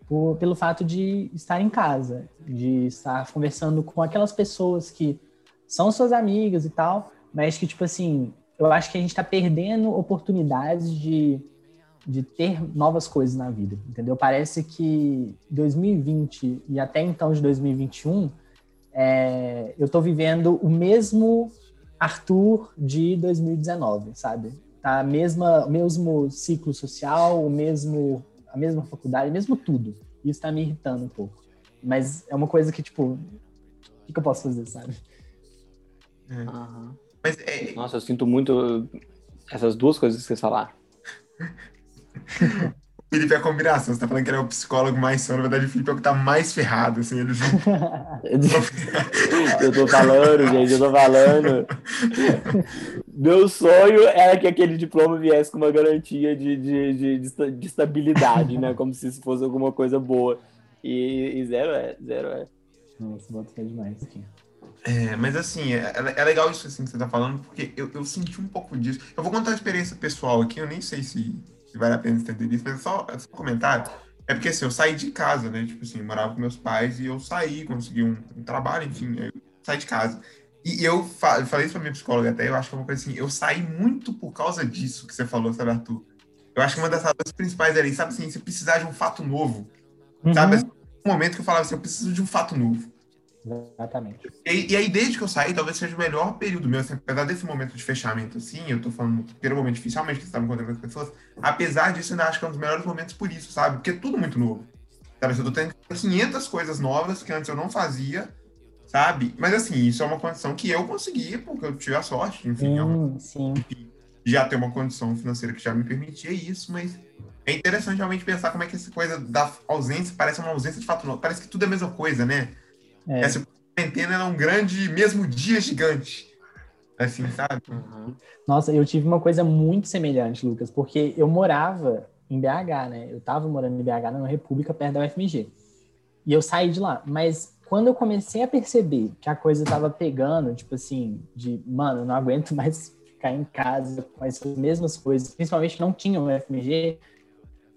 por, pelo fato de estar em casa, de estar conversando com aquelas pessoas que são suas amigas e tal, mas que, tipo assim, eu acho que a gente está perdendo oportunidades de, de ter novas coisas na vida, entendeu? Parece que 2020 e até então de 2021, é, eu estou vivendo o mesmo Arthur de 2019, sabe? Tá a mesma, o mesmo ciclo social, o mesmo, a mesma faculdade, mesmo tudo. Isso está me irritando um pouco. Mas é uma coisa que, tipo, o que, que eu posso fazer, sabe? Aham. Mas é, Nossa, eu sinto muito essas duas coisas que vocês falaram. *laughs* Felipe é a combinação. Você tá falando que ele é o psicólogo mais são, na verdade, o Felipe é o que tá mais ferrado, assim, ele Eu tô falando, gente, eu tô falando. Meu sonho era que aquele diploma viesse com uma garantia de, de, de, de de estabilidade, né? Como se isso fosse alguma coisa boa. E, e zero é, zero é. Nossa, bota fé demais aqui. É, mas assim, é, é legal isso assim, que você tá falando, porque eu, eu senti um pouco disso. Eu vou contar uma experiência pessoal aqui, eu nem sei se, se vale a pena entender isso, mas é só, só um comentário. É porque assim, eu saí de casa, né? Tipo assim, eu morava com meus pais e eu saí, consegui um, um trabalho, enfim, eu saí de casa. E eu, fa- falei isso pra minha psicóloga até, eu acho que é uma coisa assim, eu saí muito por causa disso que você falou, sabe, Arthur? Eu acho que uma das razões principais era, isso, sabe assim, você precisar de um fato novo. Sabe, Uhum. assim, um momento que eu falava assim, eu preciso de um fato novo. Exatamente. E, e aí, desde que eu saí, talvez seja o melhor período meu, assim, apesar desse momento de fechamento, assim, eu tô falando que era um momento dificilmente que você estava encontrando com as pessoas, apesar disso, eu ainda acho que é um dos melhores momentos por isso, sabe? Porque é tudo muito novo. Sabe? Eu tô tendo 500 coisas novas que antes eu não fazia, sabe? Mas, assim, isso é uma condição que eu consegui, porque eu tive a sorte, enfim, é uma- Sim, sim. de já ter uma condição financeira que já me permitia isso, mas é interessante realmente pensar como é que essa coisa da ausência parece uma ausência de fato novo. Parece que tudo é a mesma coisa, né? É. Essa quarentena é um grande, mesmo dia gigante. Assim, sabe? Nossa, eu tive uma coisa muito semelhante, Lucas, porque eu morava em BH, né? Eu tava morando em BH, na República, perto da UFMG. E eu saí de lá. Mas quando eu comecei a perceber que a coisa tava pegando, tipo assim, de, mano, eu não aguento *laughs* mais ficar em casa com essas mesmas coisas, principalmente não tinha o UFMG,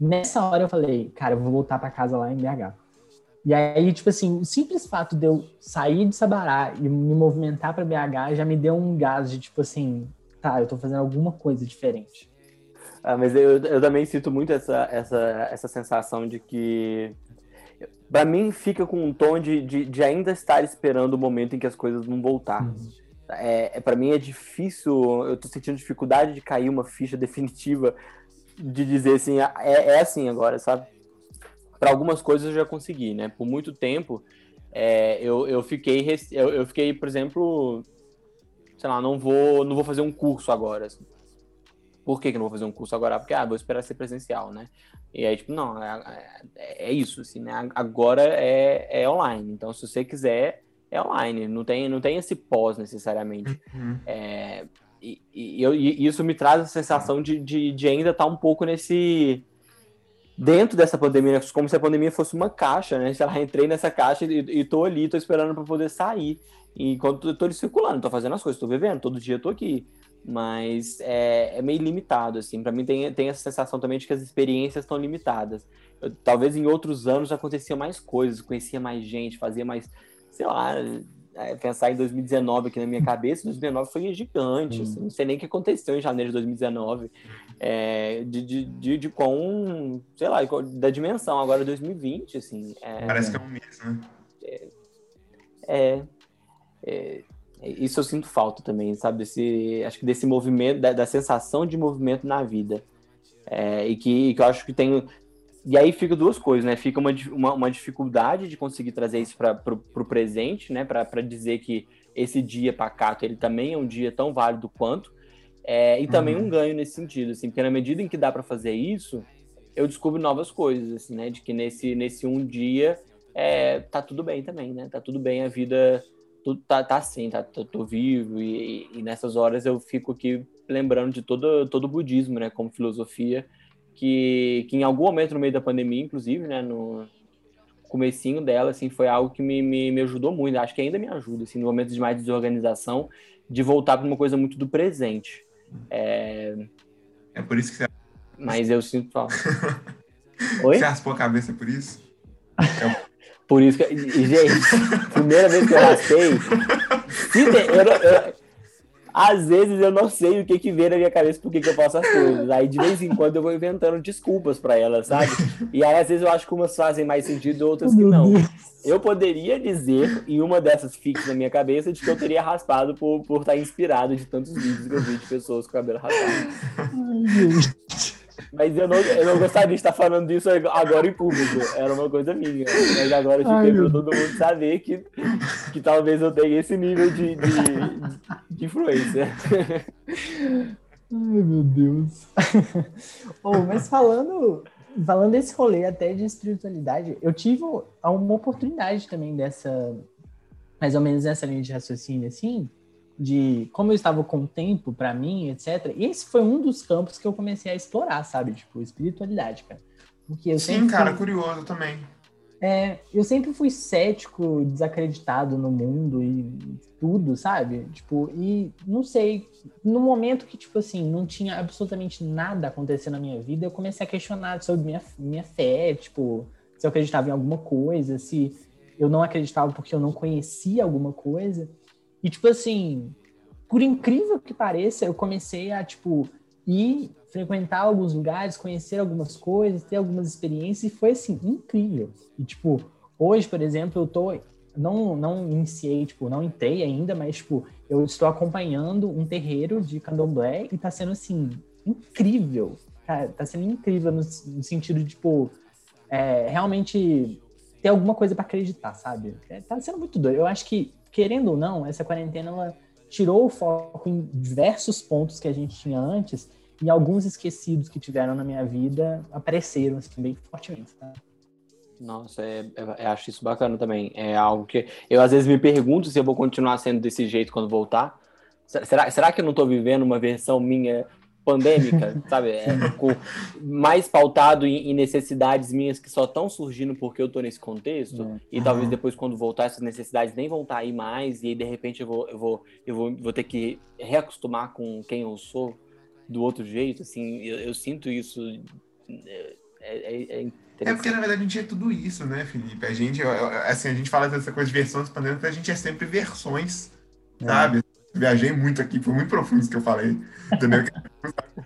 nessa hora eu falei, cara, eu vou voltar para casa lá em BH. E aí, tipo assim, o simples fato de eu sair de Sabará e me movimentar para BH já me deu um gás de, tipo assim, tá, eu tô fazendo alguma coisa diferente. Ah, mas eu, eu também sinto muito essa, essa, essa sensação de que. Pra mim, fica com um tom de, de, de ainda estar esperando o momento em que as coisas vão voltar. É, é, para mim é difícil, eu tô sentindo dificuldade de cair uma ficha *laughs* definitiva de dizer assim, ah, é, é assim agora, sabe? Para algumas coisas eu já consegui, né? Por muito tempo é, eu, eu fiquei, eu, eu fiquei, por exemplo, sei lá, não vou, não vou fazer um curso agora. assim. Por que, que eu não vou fazer um curso agora? Porque, ah, vou esperar ser presencial, né? E aí, tipo, não, é, é- é isso, assim, né? Agora é, é online. Então, se você quiser, é online. Não tem, não tem esse pós, necessariamente. Uhum. É, e, e eu- e isso me traz a sensação de, de, de ainda estar um pouco nesse. Dentro dessa pandemia, né? como se a pandemia fosse uma caixa, né? Sei lá, entrei nessa caixa e, e tô ali, tô esperando para poder sair. Enquanto eu tô circulando, tô fazendo as coisas, tô vivendo, todo dia eu tô aqui. Mas é, é meio limitado, assim. Para mim tem, tem essa sensação também de que as experiências estão limitadas. Eu- talvez em outros anos acontecia mais coisas, conhecia mais gente, fazia mais, sei lá, pensar em 2019 aqui na minha cabeça, 2019 foi gigante, assim, não sei nem o que aconteceu em janeiro de 2019, é, de, de, de, de quão, sei lá, da dimensão, agora 2020, assim, é, Parece que é um mês, né? é, é, isso eu sinto falta também, sabe, desse, acho que desse movimento, da, da sensação de movimento na vida, é, e que, que eu acho que tem, e aí fica duas coisas, né? Fica uma, uma, uma dificuldade de conseguir trazer isso para o presente, né? Para dizer que esse dia pacato ele também é um dia tão válido quanto. É, e também Uhum. um ganho nesse sentido, assim, porque na medida em que dá para fazer isso, eu descubro novas coisas, assim, né? De que nesse, nesse um dia é, tá tudo bem também, né? Tá tudo bem, a vida tudo tá, tá assim, tá, tô, tô vivo, e, e nessas horas eu fico aqui lembrando de todo, todo o budismo, né? Como filosofia que, que em algum momento no meio da pandemia, inclusive, né, no comecinho dela, assim, foi algo que me, me, me ajudou muito, acho que ainda me ajuda, assim, no momento de mais desorganização, de voltar para uma coisa muito do presente. É, É por isso que você mas eu sinto falta. *laughs* Oi? Você raspou a cabeça por isso? *laughs* Por isso que. Gente, primeira vez que eu raspei. eu eu- às vezes eu não sei o que que vem na minha cabeça por que que eu faço as coisas. Aí de vez em quando eu vou inventando desculpas pra elas, sabe? E aí às vezes eu acho que umas fazem mais sentido, outras que não. Eu poderia dizer, em uma dessas fixa na minha cabeça, de que eu teria raspado por, por estar inspirado de tantos vídeos que eu vi de pessoas com cabelo raspado. Ai, gente. Mas eu não, eu não gostaria de estar falando disso agora em público. Era uma coisa minha. Mas agora eu Ai, para todo mundo saber que, que talvez eu tenha esse nível de, de, de influência. Ai, meu Deus. oh, mas falando, falando desse rolê até de espiritualidade, eu tive uma oportunidade também dessa, mais ou menos nessa linha de raciocínio, assim, de como eu estava com tempo para mim, etc. Esse foi um dos campos que eu comecei a explorar, sabe? Tipo, espiritualidade, cara. Porque eu Sim, sempre cara, fui- curioso também. é, eu sempre fui cético, desacreditado no mundo e tudo, sabe? Tipo, e não sei, no momento que, tipo assim, não tinha absolutamente nada acontecendo na minha vida, eu comecei a questionar sobre minha, minha fé, tipo, se eu acreditava em alguma coisa, se eu não acreditava porque eu não conhecia alguma coisa. E, tipo assim, por incrível que pareça, eu comecei a, tipo, ir frequentar alguns lugares, conhecer algumas coisas, ter algumas experiências, e foi, assim, incrível. E, tipo, hoje, por exemplo, eu tô. Não, não iniciei, tipo, não entrei ainda, mas, tipo, eu estou acompanhando um terreiro de candomblé e tá sendo, assim, incrível. Cara, tá sendo incrível no, no sentido de, tipo, é, realmente ter alguma coisa para acreditar, sabe? É, tá sendo muito doido. Eu acho que, querendo ou não, essa quarentena, ela tirou o foco em diversos pontos que a gente tinha antes e alguns esquecidos que tiveram na minha vida apareceram, assim, bem fortemente, tá? Nossa, é, é- acho isso bacana também. É algo que eu às vezes me pergunto se eu vou continuar sendo desse jeito quando voltar. Se- Será, será que eu não estou vivendo uma versão minha pandêmica, *laughs* sabe? É, mais pautado em, em necessidades minhas que só estão surgindo porque eu estou nesse contexto. É. E talvez depois, quando voltar, essas necessidades nem vão estar aí mais. E aí, de repente, eu vou, eu vou, eu vou, vou ter que reacostumar com quem eu sou do outro jeito. Assim, eu, eu sinto isso. É, é, é É porque, na verdade, a gente é tudo isso, né, Felipe? A gente, eu- eu- assim, a gente fala dessa coisa de versões pandêmicas, a gente é sempre versões, sabe? Viajei muito aqui, foi muito profundo isso que eu falei, entendeu?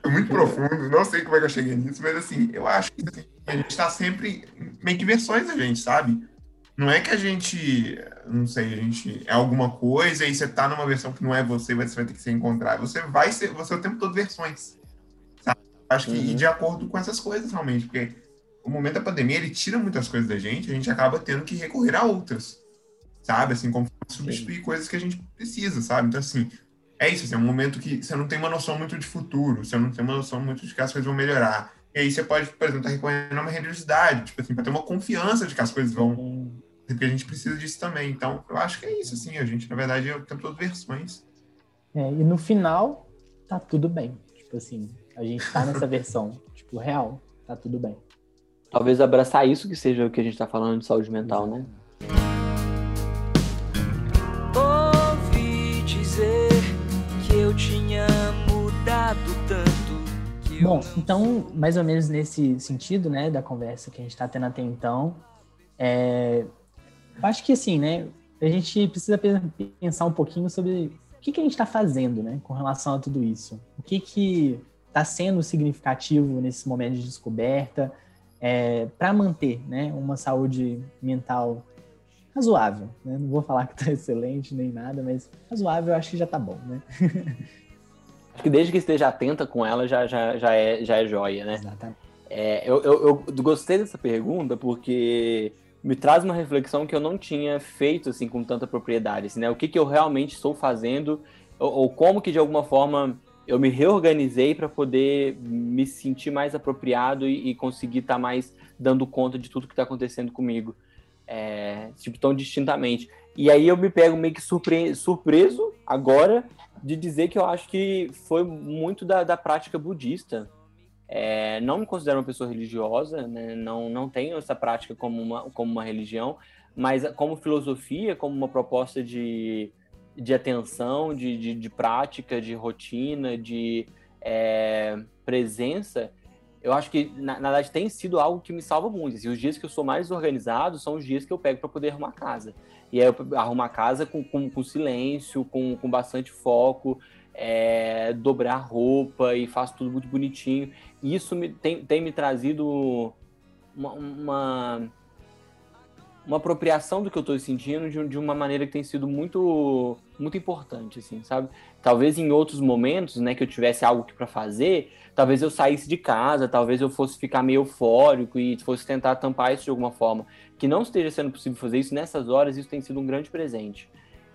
Foi muito profundo, não sei como é que eu cheguei nisso, mas assim, eu acho que assim, a gente tá sempre meio que versões da gente, sabe? Não é que a gente, não sei, a gente é alguma coisa e você tá numa versão que não é você, você vai ter que se encontrar. Você vai ser, você é o tempo todo versões, sabe? Acho que Uhum. de acordo com essas coisas, realmente, porque o momento da pandemia, ele tira muitas coisas da gente, a gente acaba tendo que recorrer a outras, sabe? Assim, como substituir coisas que a gente precisa, sabe? Então, assim, é isso, assim, é um momento que você não tem uma noção muito de futuro, você não tem uma noção muito de que as coisas vão melhorar. E aí você pode, por exemplo, estar recorrendo a uma religiosidade, tipo assim, para ter uma confiança de que as coisas vão... Porque a gente precisa disso também. Então, eu acho que é isso, assim, a gente, na verdade, é o tempo todo versões. É, e no final, tá tudo bem. Tipo assim, a gente tá nessa *laughs* versão, tipo, real, tá tudo bem. Talvez abraçar isso que seja o que a gente está falando de saúde mental, né? Bom, então, mais ou menos nesse sentido, né, da conversa que a gente tá tendo até então, é, eu acho que assim, né, a gente precisa pe- pensar um pouquinho sobre o que, que a gente está fazendo, né, com relação a tudo isso. O que que está sendo significativo nesse momento de descoberta para manter, né, uma saúde mental razoável, né? Não vou falar que tá *laughs* excelente nem nada, mas razoável eu acho que já tá bom, né? *laughs* Acho que desde que esteja atenta com ela já, já, já, é, já é joia, né? Exatamente. É, eu, eu, eu gostei dessa pergunta porque me traz uma reflexão que eu não tinha feito assim com tanta propriedade, assim, né? O que, que eu realmente estou fazendo ou, ou como que de alguma forma eu me reorganizei para poder me sentir mais apropriado e, e conseguir estar mais dando conta de tudo que está acontecendo comigo, é, tipo tão distintamente. E aí eu me pego meio que surpre surpreso agora de dizer que eu acho que foi muito da, da prática budista. É, não me considero uma pessoa religiosa, né? não, não tenho essa prática como uma, como uma religião, mas como filosofia, como uma proposta de, de atenção, de, de, de prática, de rotina, de é, presença, eu acho que, na, na, verdade, tem sido algo que me salva muito. Assim, os dias que eu sou mais organizado são os dias que eu pego para poder arrumar casa. E aí eu arrumo a casa com, com, com silêncio, com, com bastante foco, é, dobrar roupa e faço tudo muito bonitinho. E isso me, tem, tem me trazido uma, uma, uma apropriação do que eu estou sentindo de, de, uma maneira que tem sido muito muito importante, assim, sabe? Talvez em outros momentos, né, que eu tivesse algo para fazer, talvez eu saísse de casa, talvez eu fosse ficar meio eufórico e fosse tentar tampar isso de alguma forma. Que não esteja sendo possível fazer isso nessas horas, isso tem sido um grande presente.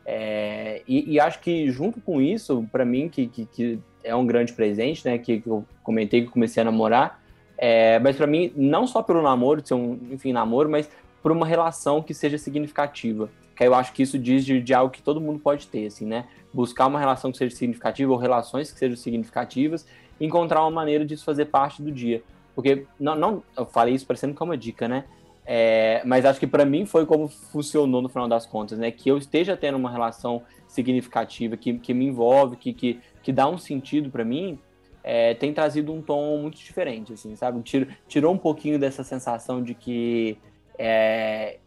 É, e, e, acho que junto com isso, para mim, que, que, que, é um grande presente, né? Que, que eu comentei que comecei a namorar, é, mas para mim, não só pelo namoro, de ser um, enfim, namoro, mas por uma relação que seja significativa. Que eu acho que isso diz de, de, algo que todo mundo pode ter, assim, né? Buscar uma relação que seja significativa ou relações que sejam significativas encontrar uma maneira disso fazer parte do dia. Porque, não, não eu falei isso parecendo que é uma dica, né? É, mas acho que para mim foi como funcionou no final das contas, né? Que eu esteja tendo uma relação significativa, que, que me envolve, que, que, que dá um sentido para mim, é, tem trazido um tom muito diferente, assim, sabe? Tirou, tirou um pouquinho dessa sensação de que é,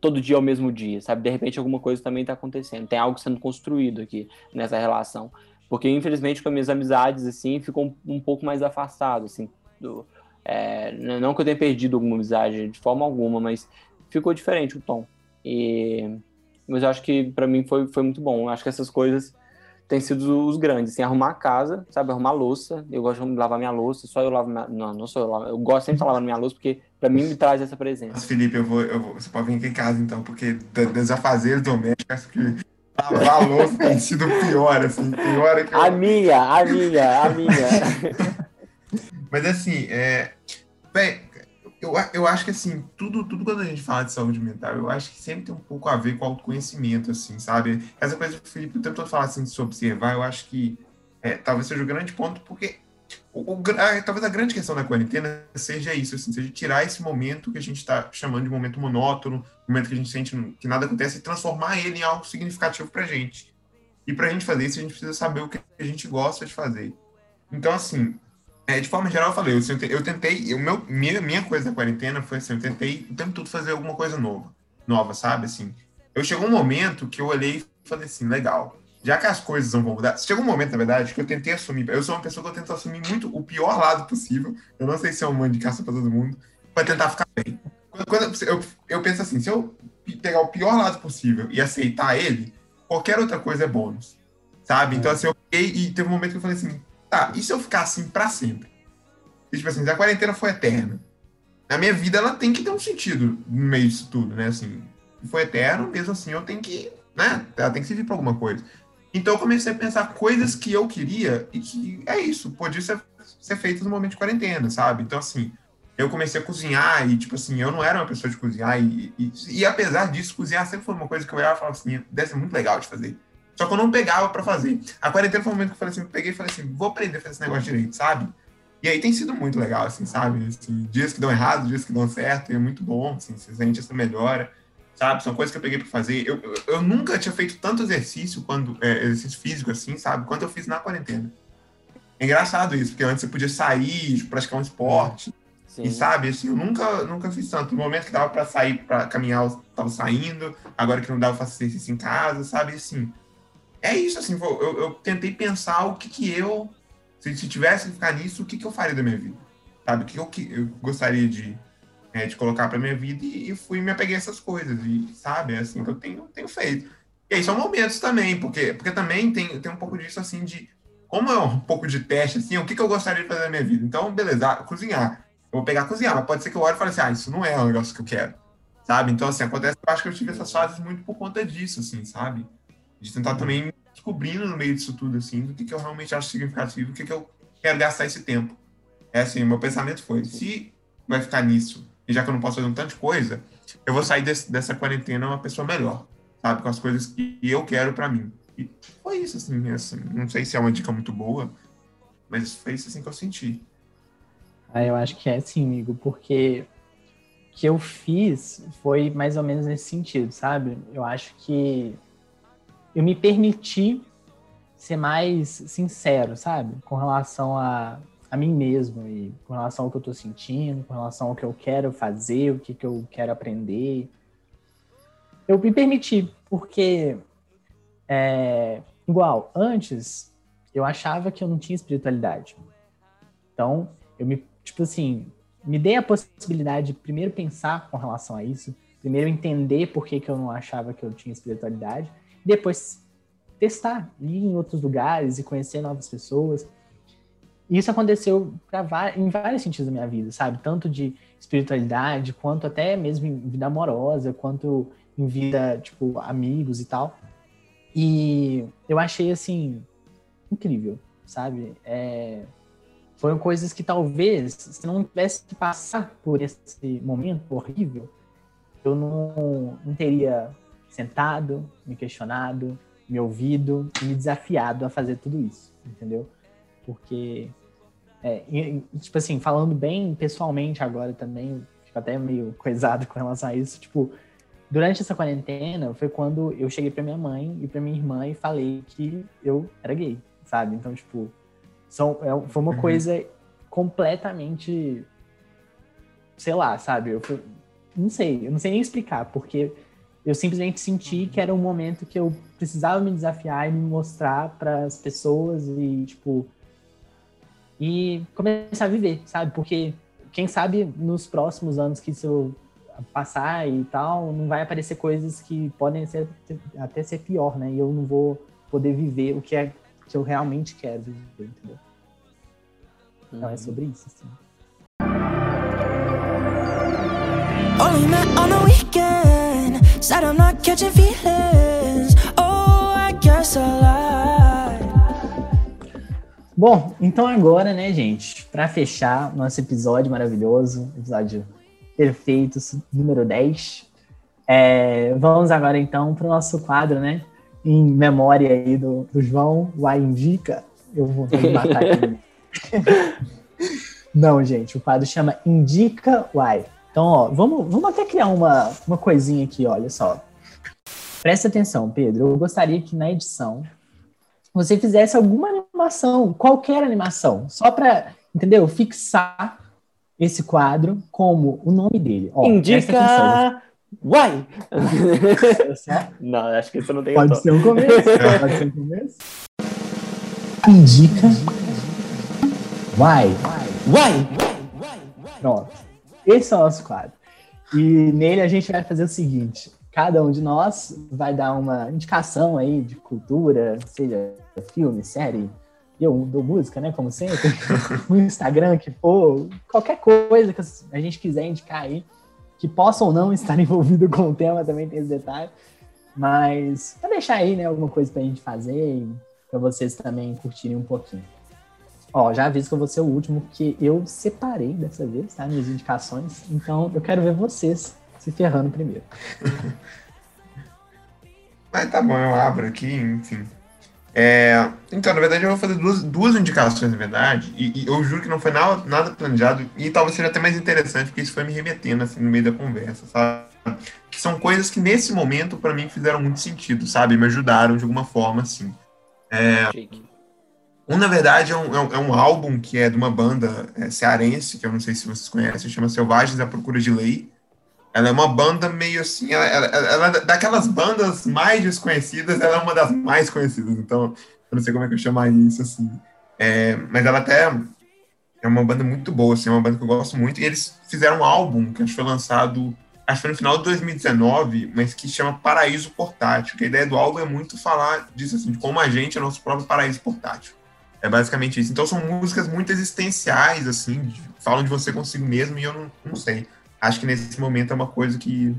todo dia é o mesmo dia, sabe? De repente alguma coisa também está acontecendo, tem algo sendo construído aqui nessa relação. Porque, infelizmente, com as minhas amizades, assim, ficou um, um pouco mais afastado, assim, do, é, não que eu tenha perdido alguma amizade de forma alguma, mas ficou diferente o tom. E, mas eu acho que para mim foi, foi muito bom. Eu acho que essas coisas têm sido os grandes, assim, arrumar a casa, sabe, arrumar louça. Eu gosto de lavar minha louça, só eu lavo minha, não, não sou eu lavo, eu gosto sempre de lavar minha louça porque para mim me traz essa presença. Mas, Felipe, eu vou, eu vou, você pode vir aqui em casa então, porque das afazeres domésticos, acho que lavar a louça tem sido pior, assim, pior que eu... A minha, a minha, a minha. *laughs* Mas assim, é. Bem, eu, eu acho que assim, tudo, tudo quando a gente fala de saúde mental, eu acho que sempre tem um pouco a ver com autoconhecimento, assim, sabe? Essa coisa que o Felipe o tempo todo assim, de se observar, eu acho que é, talvez seja o grande ponto, porque o, o, a, talvez a grande questão da quarentena seja isso, assim, seja tirar esse momento que a gente está chamando de momento monótono, momento que a gente sente que nada acontece, e transformar ele em algo significativo para gente. E para a gente fazer isso, a gente precisa saber o que a gente gosta de fazer. Então, assim, é, de forma geral, eu falei, eu, eu tentei, o meu, minha, minha coisa da quarentena foi assim, eu tentei o tempo todo fazer alguma coisa nova, nova, sabe, assim. Eu chegou um momento que eu olhei e falei assim, legal, já que as coisas não vão mudar, chegou um momento, na verdade, que eu tentei assumir, eu sou uma pessoa que eu tento assumir muito o pior lado possível, eu não sei se é uma indicação para todo mundo, para tentar ficar bem. Quando, quando eu, eu penso assim, se eu pegar o pior lado possível e aceitar ele, qualquer outra coisa é bônus, sabe? Então, assim, eu peguei e teve um momento que eu falei assim, Tá, e se eu ficar assim para sempre? E, tipo assim, a quarentena foi eterna, a minha vida ela tem que ter um sentido no meio disso tudo, né? Assim, foi eterno, mesmo assim eu tenho que, né? Ela tem que servir para alguma coisa. Então eu comecei a pensar coisas que eu queria e que é isso, podia ser, ser feito no momento de quarentena, sabe? Então, assim, eu comecei a cozinhar e, tipo assim, eu não era uma pessoa de cozinhar e, e, e apesar disso, cozinhar sempre foi uma coisa que eu olhava e falava assim, deve ser muito legal de fazer. Só que eu não pegava para fazer. A quarentena foi um momento que eu falei assim, eu peguei e falei assim, vou aprender a fazer esse negócio direito, sabe? E aí tem sido muito legal, assim, sabe? Assim, dias que dão errado, dias que dão certo, e é muito bom, assim, se a gente essa melhora, sabe? São coisas que eu peguei para fazer. Eu, eu, eu, nunca tinha feito tanto exercício, quando é, exercício físico, assim, sabe? Quanto eu fiz na quarentena. É engraçado isso, porque antes você podia sair, praticar um esporte, Sim. E sabe, assim, eu nunca, nunca fiz tanto. No momento que dava para sair, para caminhar, eu tava saindo. Agora que não dava, eu faço exercício em casa, sabe? Assim, é isso, assim, eu, eu tentei pensar o que que eu, se, se tivesse que ficar nisso, o que que eu faria da minha vida, sabe? O que eu, que eu gostaria de, é, de colocar para minha vida e, e, fui me apeguei a essas coisas, e sabe, é assim que eu tenho, tenho feito. E aí são momentos também, porque, porque também tem, tem um pouco disso, assim, de como é um pouco de teste, assim, o que, que eu gostaria de fazer na minha vida. Então, beleza, cozinhar. Eu vou pegar cozinhar, mas pode ser que eu olhe e fale assim, ah, isso não é um negócio que eu quero, sabe? Então, assim, acontece, eu acho que eu tive essas fases muito por conta disso, assim, sabe? De tentar também descobrindo no meio disso tudo, assim, do que, que eu realmente acho significativo, do que, que eu quero gastar esse tempo. É assim, meu pensamento foi, se vai ficar nisso, e já que eu não posso fazer um tanto de coisa, eu vou sair desse, dessa quarentena uma pessoa melhor, sabe? Com as coisas que eu quero para mim. E foi isso, assim, assim, não sei se é uma dica muito boa, mas foi isso, assim, que eu senti. Ah, eu acho que é sim, amigo, porque o que eu fiz foi mais ou menos nesse sentido, sabe? Eu acho que eu me permiti ser mais sincero, sabe? Com relação a a mim mesmo e com relação ao que eu tô sentindo, com relação ao que eu quero fazer, o que, que eu quero aprender. Eu me permiti, porque é, igual, antes eu achava que eu não tinha espiritualidade. Então, eu me, tipo assim, me dei a possibilidade de primeiro pensar com relação a isso, primeiro entender por que, que eu não achava que eu tinha espiritualidade, depois testar, ir em outros lugares e conhecer novas pessoas. E isso aconteceu em vários sentidos da minha vida, sabe? Tanto de espiritualidade, quanto até mesmo em vida amorosa, quanto em vida, tipo, amigos e tal. E eu achei, assim, incrível, sabe? É, foram coisas que talvez, se não tivesse que passar por esse momento horrível, eu não, não teria sentado, me questionado, me ouvido e me desafiado a fazer tudo isso, entendeu? Porque, é, e, tipo assim, falando bem pessoalmente agora também, fico até meio *laughs* coisado com relação a isso, tipo, durante essa quarentena foi quando eu cheguei para minha mãe e para minha irmã e falei que eu era gay, sabe? Então, tipo, são, é, foi uma uhum. coisa completamente, sei lá, sabe? Eu fui, não sei, eu não sei nem explicar, porque eu simplesmente senti que era um momento que eu precisava me desafiar e me mostrar para as pessoas e, tipo, e começar a viver, sabe? Porque quem sabe nos próximos anos que isso eu passar e tal, não vai aparecer coisas que podem ser até ser pior, né? E eu não vou poder viver o que é que eu realmente quero viver, entendeu? Então é sobre isso, assim. Only met on the weekend Said I'm not catching feelings Oh, I guess I lied Bom, então agora, né, gente, para fechar nosso episódio maravilhoso, episódio perfeito, número 10, é, vamos agora então para o nosso quadro, né, em memória aí do, do João, o A Indica. Eu vou, vou matar aqui. *laughs* Não, gente, o quadro chama Indica Why. Então, ó, vamos, vamos até criar uma, uma coisinha aqui, olha só. Presta atenção, Pedro. Eu gostaria que na edição você fizesse alguma animação, qualquer animação, só para, entendeu? Fixar esse quadro como o nome dele. Ó, Indica Why? *laughs* não, acho que isso não tem Pode ser um começo. *laughs* Pode ser um começo. Indica Why? Why? Pronto. Esse é o nosso quadro. E nele a gente vai fazer o seguinte: cada um de nós vai dar uma indicação aí de cultura, seja filme, série, eu dou música, né? Como sempre, *laughs* no Instagram que for, qualquer coisa que a gente quiser indicar aí, que possa ou não estar *laughs* envolvido com o tema, também tem esse detalhe. Mas para deixar aí, né, alguma coisa pra gente fazer, para vocês também curtirem um pouquinho. Ó, já aviso que eu vou ser o último, que eu separei dessa vez, tá? Minhas indicações. Então, eu quero ver vocês se ferrando primeiro. *laughs* Mas tá bom, eu abro aqui, enfim. É, então, na verdade, eu vou fazer duas, duas indicações, na verdade, e, e, eu juro que não foi nada, nada planejado, e talvez seja até mais interessante, porque isso foi me remetendo, assim, no meio da conversa, sabe? Que são coisas que, nesse momento, para mim, fizeram muito sentido, sabe? Me ajudaram de alguma forma, assim. É, um, na verdade, é um, é um, álbum que é de uma banda é, cearense, que eu não sei se vocês conhecem, chama Selvagens à Procura de Lei. Ela é uma banda meio assim, ela, ela, ela, é daquelas bandas mais desconhecidas, ela é uma das mais conhecidas, então eu não sei como é que eu chamar isso, assim. É, mas ela até é uma banda muito boa, assim, é uma banda que eu gosto muito, e eles fizeram um álbum que acho que foi lançado, acho que foi no final de 2019, mas que chama Paraíso Portátil, que a ideia do álbum é muito falar disso, assim, de como a gente é nosso próprio paraíso portátil. É basicamente isso. Então são músicas muito existenciais, assim, falam de você consigo mesmo e eu não, não sei. Acho que nesse momento é uma coisa que.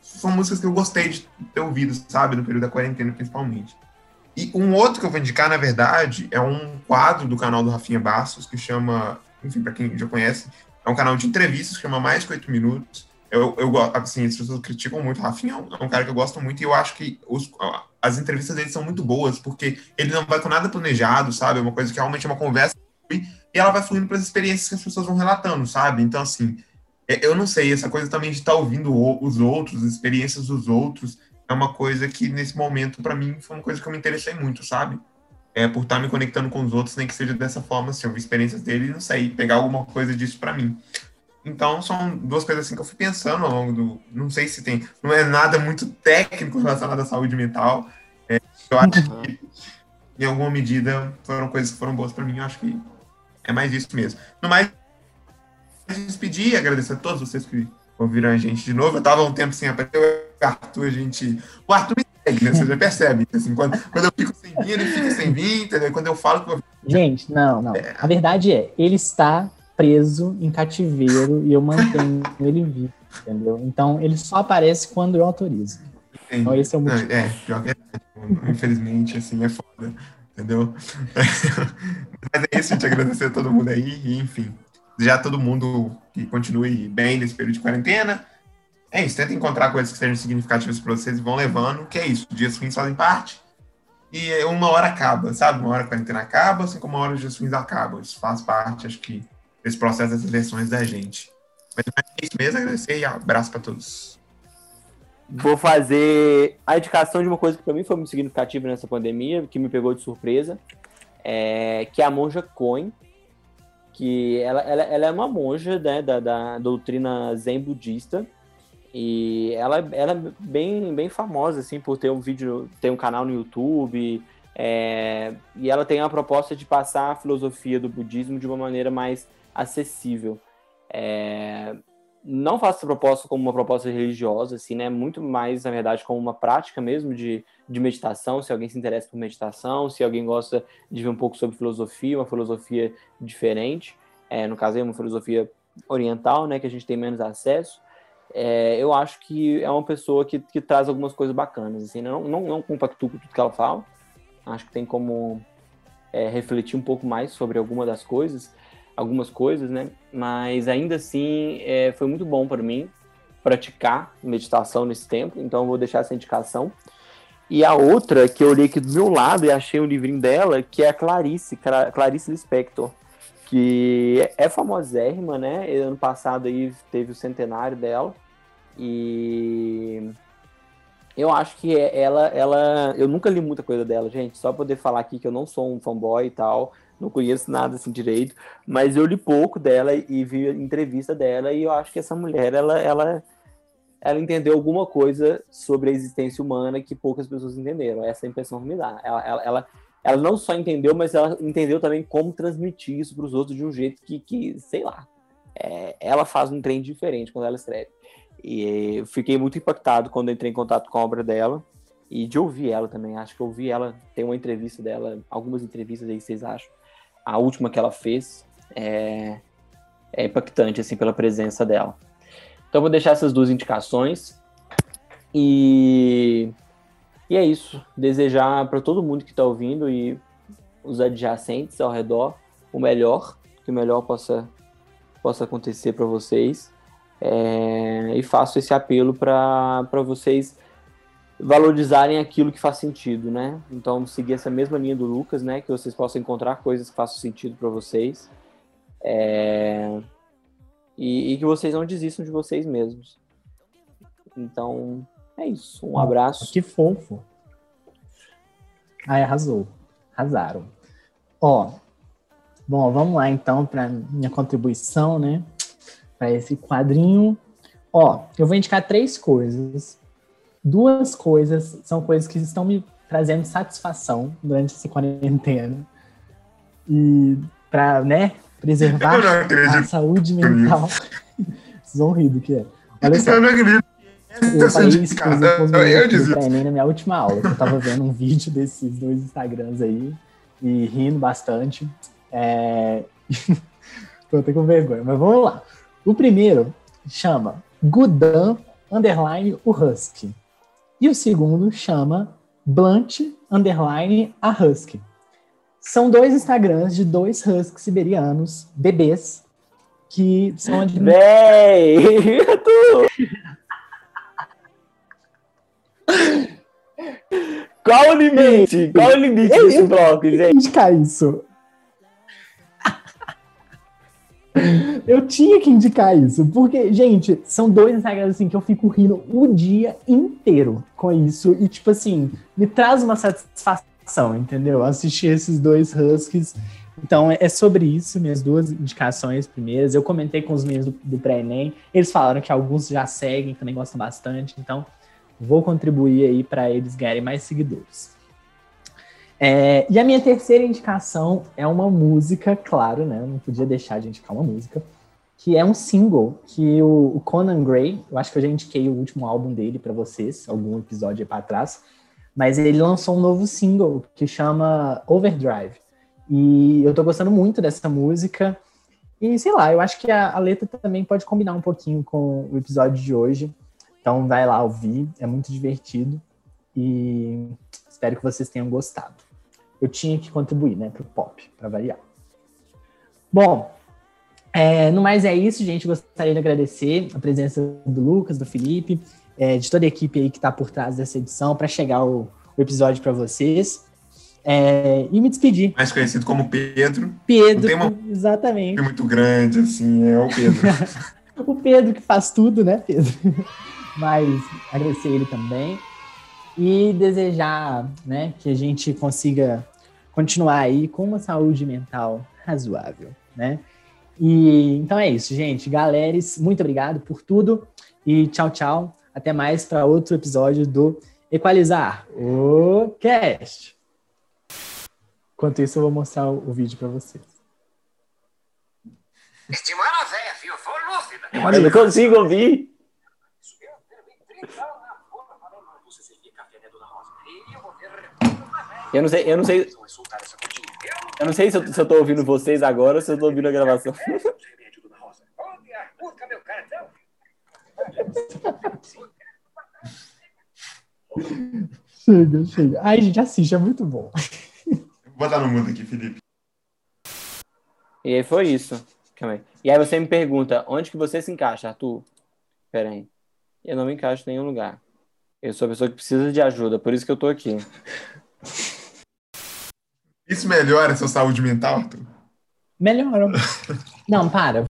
São músicas que eu gostei de ter ouvido, sabe, no período da quarentena, principalmente. E um outro que eu vou indicar, na verdade, é um quadro do canal do Rafinha Bastos, que chama, enfim, para quem já conhece, é um canal de entrevistas que chama Mais que Oito Minutos. Eu, eu assim, as pessoas criticam muito. Rafinha é um cara que eu gosto muito e eu acho que os, as entrevistas dele são muito boas, porque ele não vai com nada planejado, sabe? É uma coisa que realmente é uma conversa e ela vai fluindo para as experiências que as pessoas vão relatando, sabe? Então, assim, é, eu não sei, essa coisa também de estar tá ouvindo os outros, as experiências dos outros, é uma coisa que nesse momento, para mim, foi uma coisa que eu me interessei muito, sabe? é, por estar me conectando com os outros, nem que seja dessa forma, assim, ouvir experiências dele não sei, pegar alguma coisa disso para mim. Então, são duas coisas assim que eu fui pensando ao longo do. Não sei se tem. Não é nada muito técnico relacionado à saúde mental. É, eu acho que, em alguma medida, foram coisas que foram boas para mim. Eu acho que é mais isso mesmo. No mais, despedir, agradecer a todos vocês que ouviram a gente de novo. Eu tava um tempo sem aparecer. O Arthur, a gente. O Arthur me segue, né? Você já percebe. Assim, quando, quando eu fico sem vir, ele fica sem vir, entendeu? Quando eu falo que eu Gente, não, não. A verdade é, ele está preso em cativeiro e eu mantenho *laughs* ele vivo, entendeu? Então, ele só aparece quando eu autorizo. Entendi. Então, esse é o motivo. É, que é. Infelizmente, assim, é foda. Entendeu? *laughs* Mas é isso, gente. Agradecer a todo mundo aí. E, enfim, a todo mundo que continue bem nesse período de quarentena. É isso. Tenta encontrar coisas que sejam significativas para vocês e vão levando. Que é isso. Dias ruins fazem parte. E é, uma hora acaba, sabe? Uma hora a quarentena acaba, assim como uma hora os dias ruins acabam. Isso faz parte, acho que, desse processo das eleições da gente. Mas é isso mesmo. Agradecer e abraço para todos. Vou fazer a indicação de uma coisa que para mim foi muito significativa nessa pandemia, que me pegou de surpresa, é, que é a monja Coen, que ela, ela, ela é uma monja né, da, da doutrina zen budista, e ela, ela é bem, bem famosa assim por ter um vídeo, ter um canal no YouTube, é, e ela tem a proposta de passar a filosofia do budismo de uma maneira mais acessível. É, não faço essa proposta como uma proposta religiosa, assim, né? Muito mais, na verdade, como uma prática mesmo de, de meditação, se alguém se interessa por meditação, se alguém gosta de ver um pouco sobre filosofia, uma filosofia diferente, é, no caso aí uma filosofia oriental, né, que a gente tem menos acesso, é, eu acho que é uma pessoa que, que traz algumas coisas bacanas, assim, né? não, não, não compactuo com tudo que ela fala, acho que tem como é, refletir um pouco mais sobre alguma das coisas, algumas coisas, né? Mas ainda assim é, foi muito bom para mim praticar meditação nesse tempo, então eu vou deixar essa indicação. E a outra que eu olhei aqui do meu lado e achei um livrinho dela, que é a Clarice, Cla- Clarice Lispector, que é famosérrima, né? Ano passado aí teve o centenário dela e eu acho que é- ela, ela, eu nunca li muita coisa dela, gente, só poder falar aqui que eu não sou um fanboy e tal, não conheço nada assim direito, mas eu li pouco dela e vi entrevista dela e eu acho que essa mulher, ela, ela, ela entendeu alguma coisa sobre a existência humana que poucas pessoas entenderam. Essa é a impressão que me dá. Ela, ela, ela, ela não só entendeu, mas ela entendeu também como transmitir isso para os outros de um jeito que, que sei lá, é, ela faz um trem diferente quando ela escreve. E eu fiquei muito impactado quando entrei em contato com a obra dela e de ouvir ela também. Acho que eu ouvi ela, tem uma entrevista dela, algumas entrevistas aí, vocês acham? A última que ela fez é, é impactante, assim, pela presença dela. Então, vou deixar essas duas indicações. E, e é isso. Desejar para todo mundo que está ouvindo e os adjacentes ao redor o melhor, que o melhor possa, possa acontecer para vocês. É, e faço esse apelo para vocês valorizarem aquilo que faz sentido, né? Então, seguir essa mesma linha do Lucas, né? Que vocês possam encontrar coisas que façam sentido para vocês. É, e, e que vocês não desistam de vocês mesmos. Então, é isso. Um abraço. Que fofo. Ai, arrasou. Arrasaram. Ó, bom, vamos lá então para minha contribuição, né? Para esse quadrinho. Ó, eu vou indicar três coisas. Duas coisas são coisas que estão me trazendo satisfação durante essa quarentena. E para, né, preservar a saúde mental. *laughs* Vocês vão rir do que é. Olha só. Eu não acredito. Eu Essa falei isso com os meus na minha última aula. que Eu tava vendo um vídeo desses dois Instagrams aí e rindo bastante. É... *laughs* Tô até com vergonha, mas vamos lá. O primeiro chama Gudan Underline o Husky. E o segundo chama Blunt Underline a Husky. São dois Instagrams de dois Husky siberianos, bebês, que são administrados Véi! *laughs* Qual o limite? Qual o limite Eu- desse bloco, gente? indicar isso. Eu tinha que indicar isso, porque, gente, são dois Instagrams assim que eu fico rindo o dia inteiro com isso. E, tipo assim, me traz uma satisfação entendeu? Assistir esses dois Huskies. Então, é sobre isso, minhas duas indicações primeiras. Eu comentei com os meninos do, do pré-ENEM, eles falaram que alguns já seguem, também gostam bastante, então vou contribuir aí para eles ganharem mais seguidores. É, e a minha terceira indicação é uma música, claro, né? Não podia deixar de indicar uma música, que é um single que o, o Conan Gray, eu acho que eu já indiquei o último álbum dele para vocês, algum episódio aí para trás, mas ele lançou um novo single que chama Overdrive. E eu tô gostando muito dessa música. E sei lá, eu acho que a, a letra também pode combinar um pouquinho com o episódio de hoje. Então vai lá ouvir, é muito divertido. E espero que vocês tenham gostado. Eu tinha que contribuir, né, pro pop, para variar. Bom, é, no mais é isso, gente. Gostaria de agradecer a presença do Lucas, do Felipe, é, de toda a equipe aí que está por trás dessa edição para chegar o, o episódio para vocês. É, e me despedir. Mais conhecido como Pedro. Pedro, tem uma- exatamente. muito grande, assim, é o Pedro. *laughs* o Pedro que faz tudo, né, Pedro? Mas agradecer ele também e desejar, né, que a gente consiga continuar aí com uma saúde mental razoável, né? E então é isso, gente. Galeres, muito obrigado por tudo e tchau, tchau. Até mais para outro episódio do Equalizar, o cast. Enquanto isso, eu vou mostrar o vídeo para vocês. Estimada véia, viu? Foi lúcida. Eu não consigo ouvir. Eu não sei, eu não sei, eu não sei se eu, se eu tô ouvindo vocês agora ou se eu tô ouvindo a gravação. *laughs* Chega, chega. Ai, gente, assiste, é muito bom. Vou botar no mundo aqui, Felipe. E aí foi isso. Calma aí. E aí você me pergunta, onde que você se encaixa, Arthur? Pera aí. Eu não me encaixo em nenhum lugar. Eu sou a pessoa que precisa de ajuda, por isso que eu tô aqui. *laughs* Isso melhora a sua saúde mental, Arthur? Melhoram. *laughs* Não, para.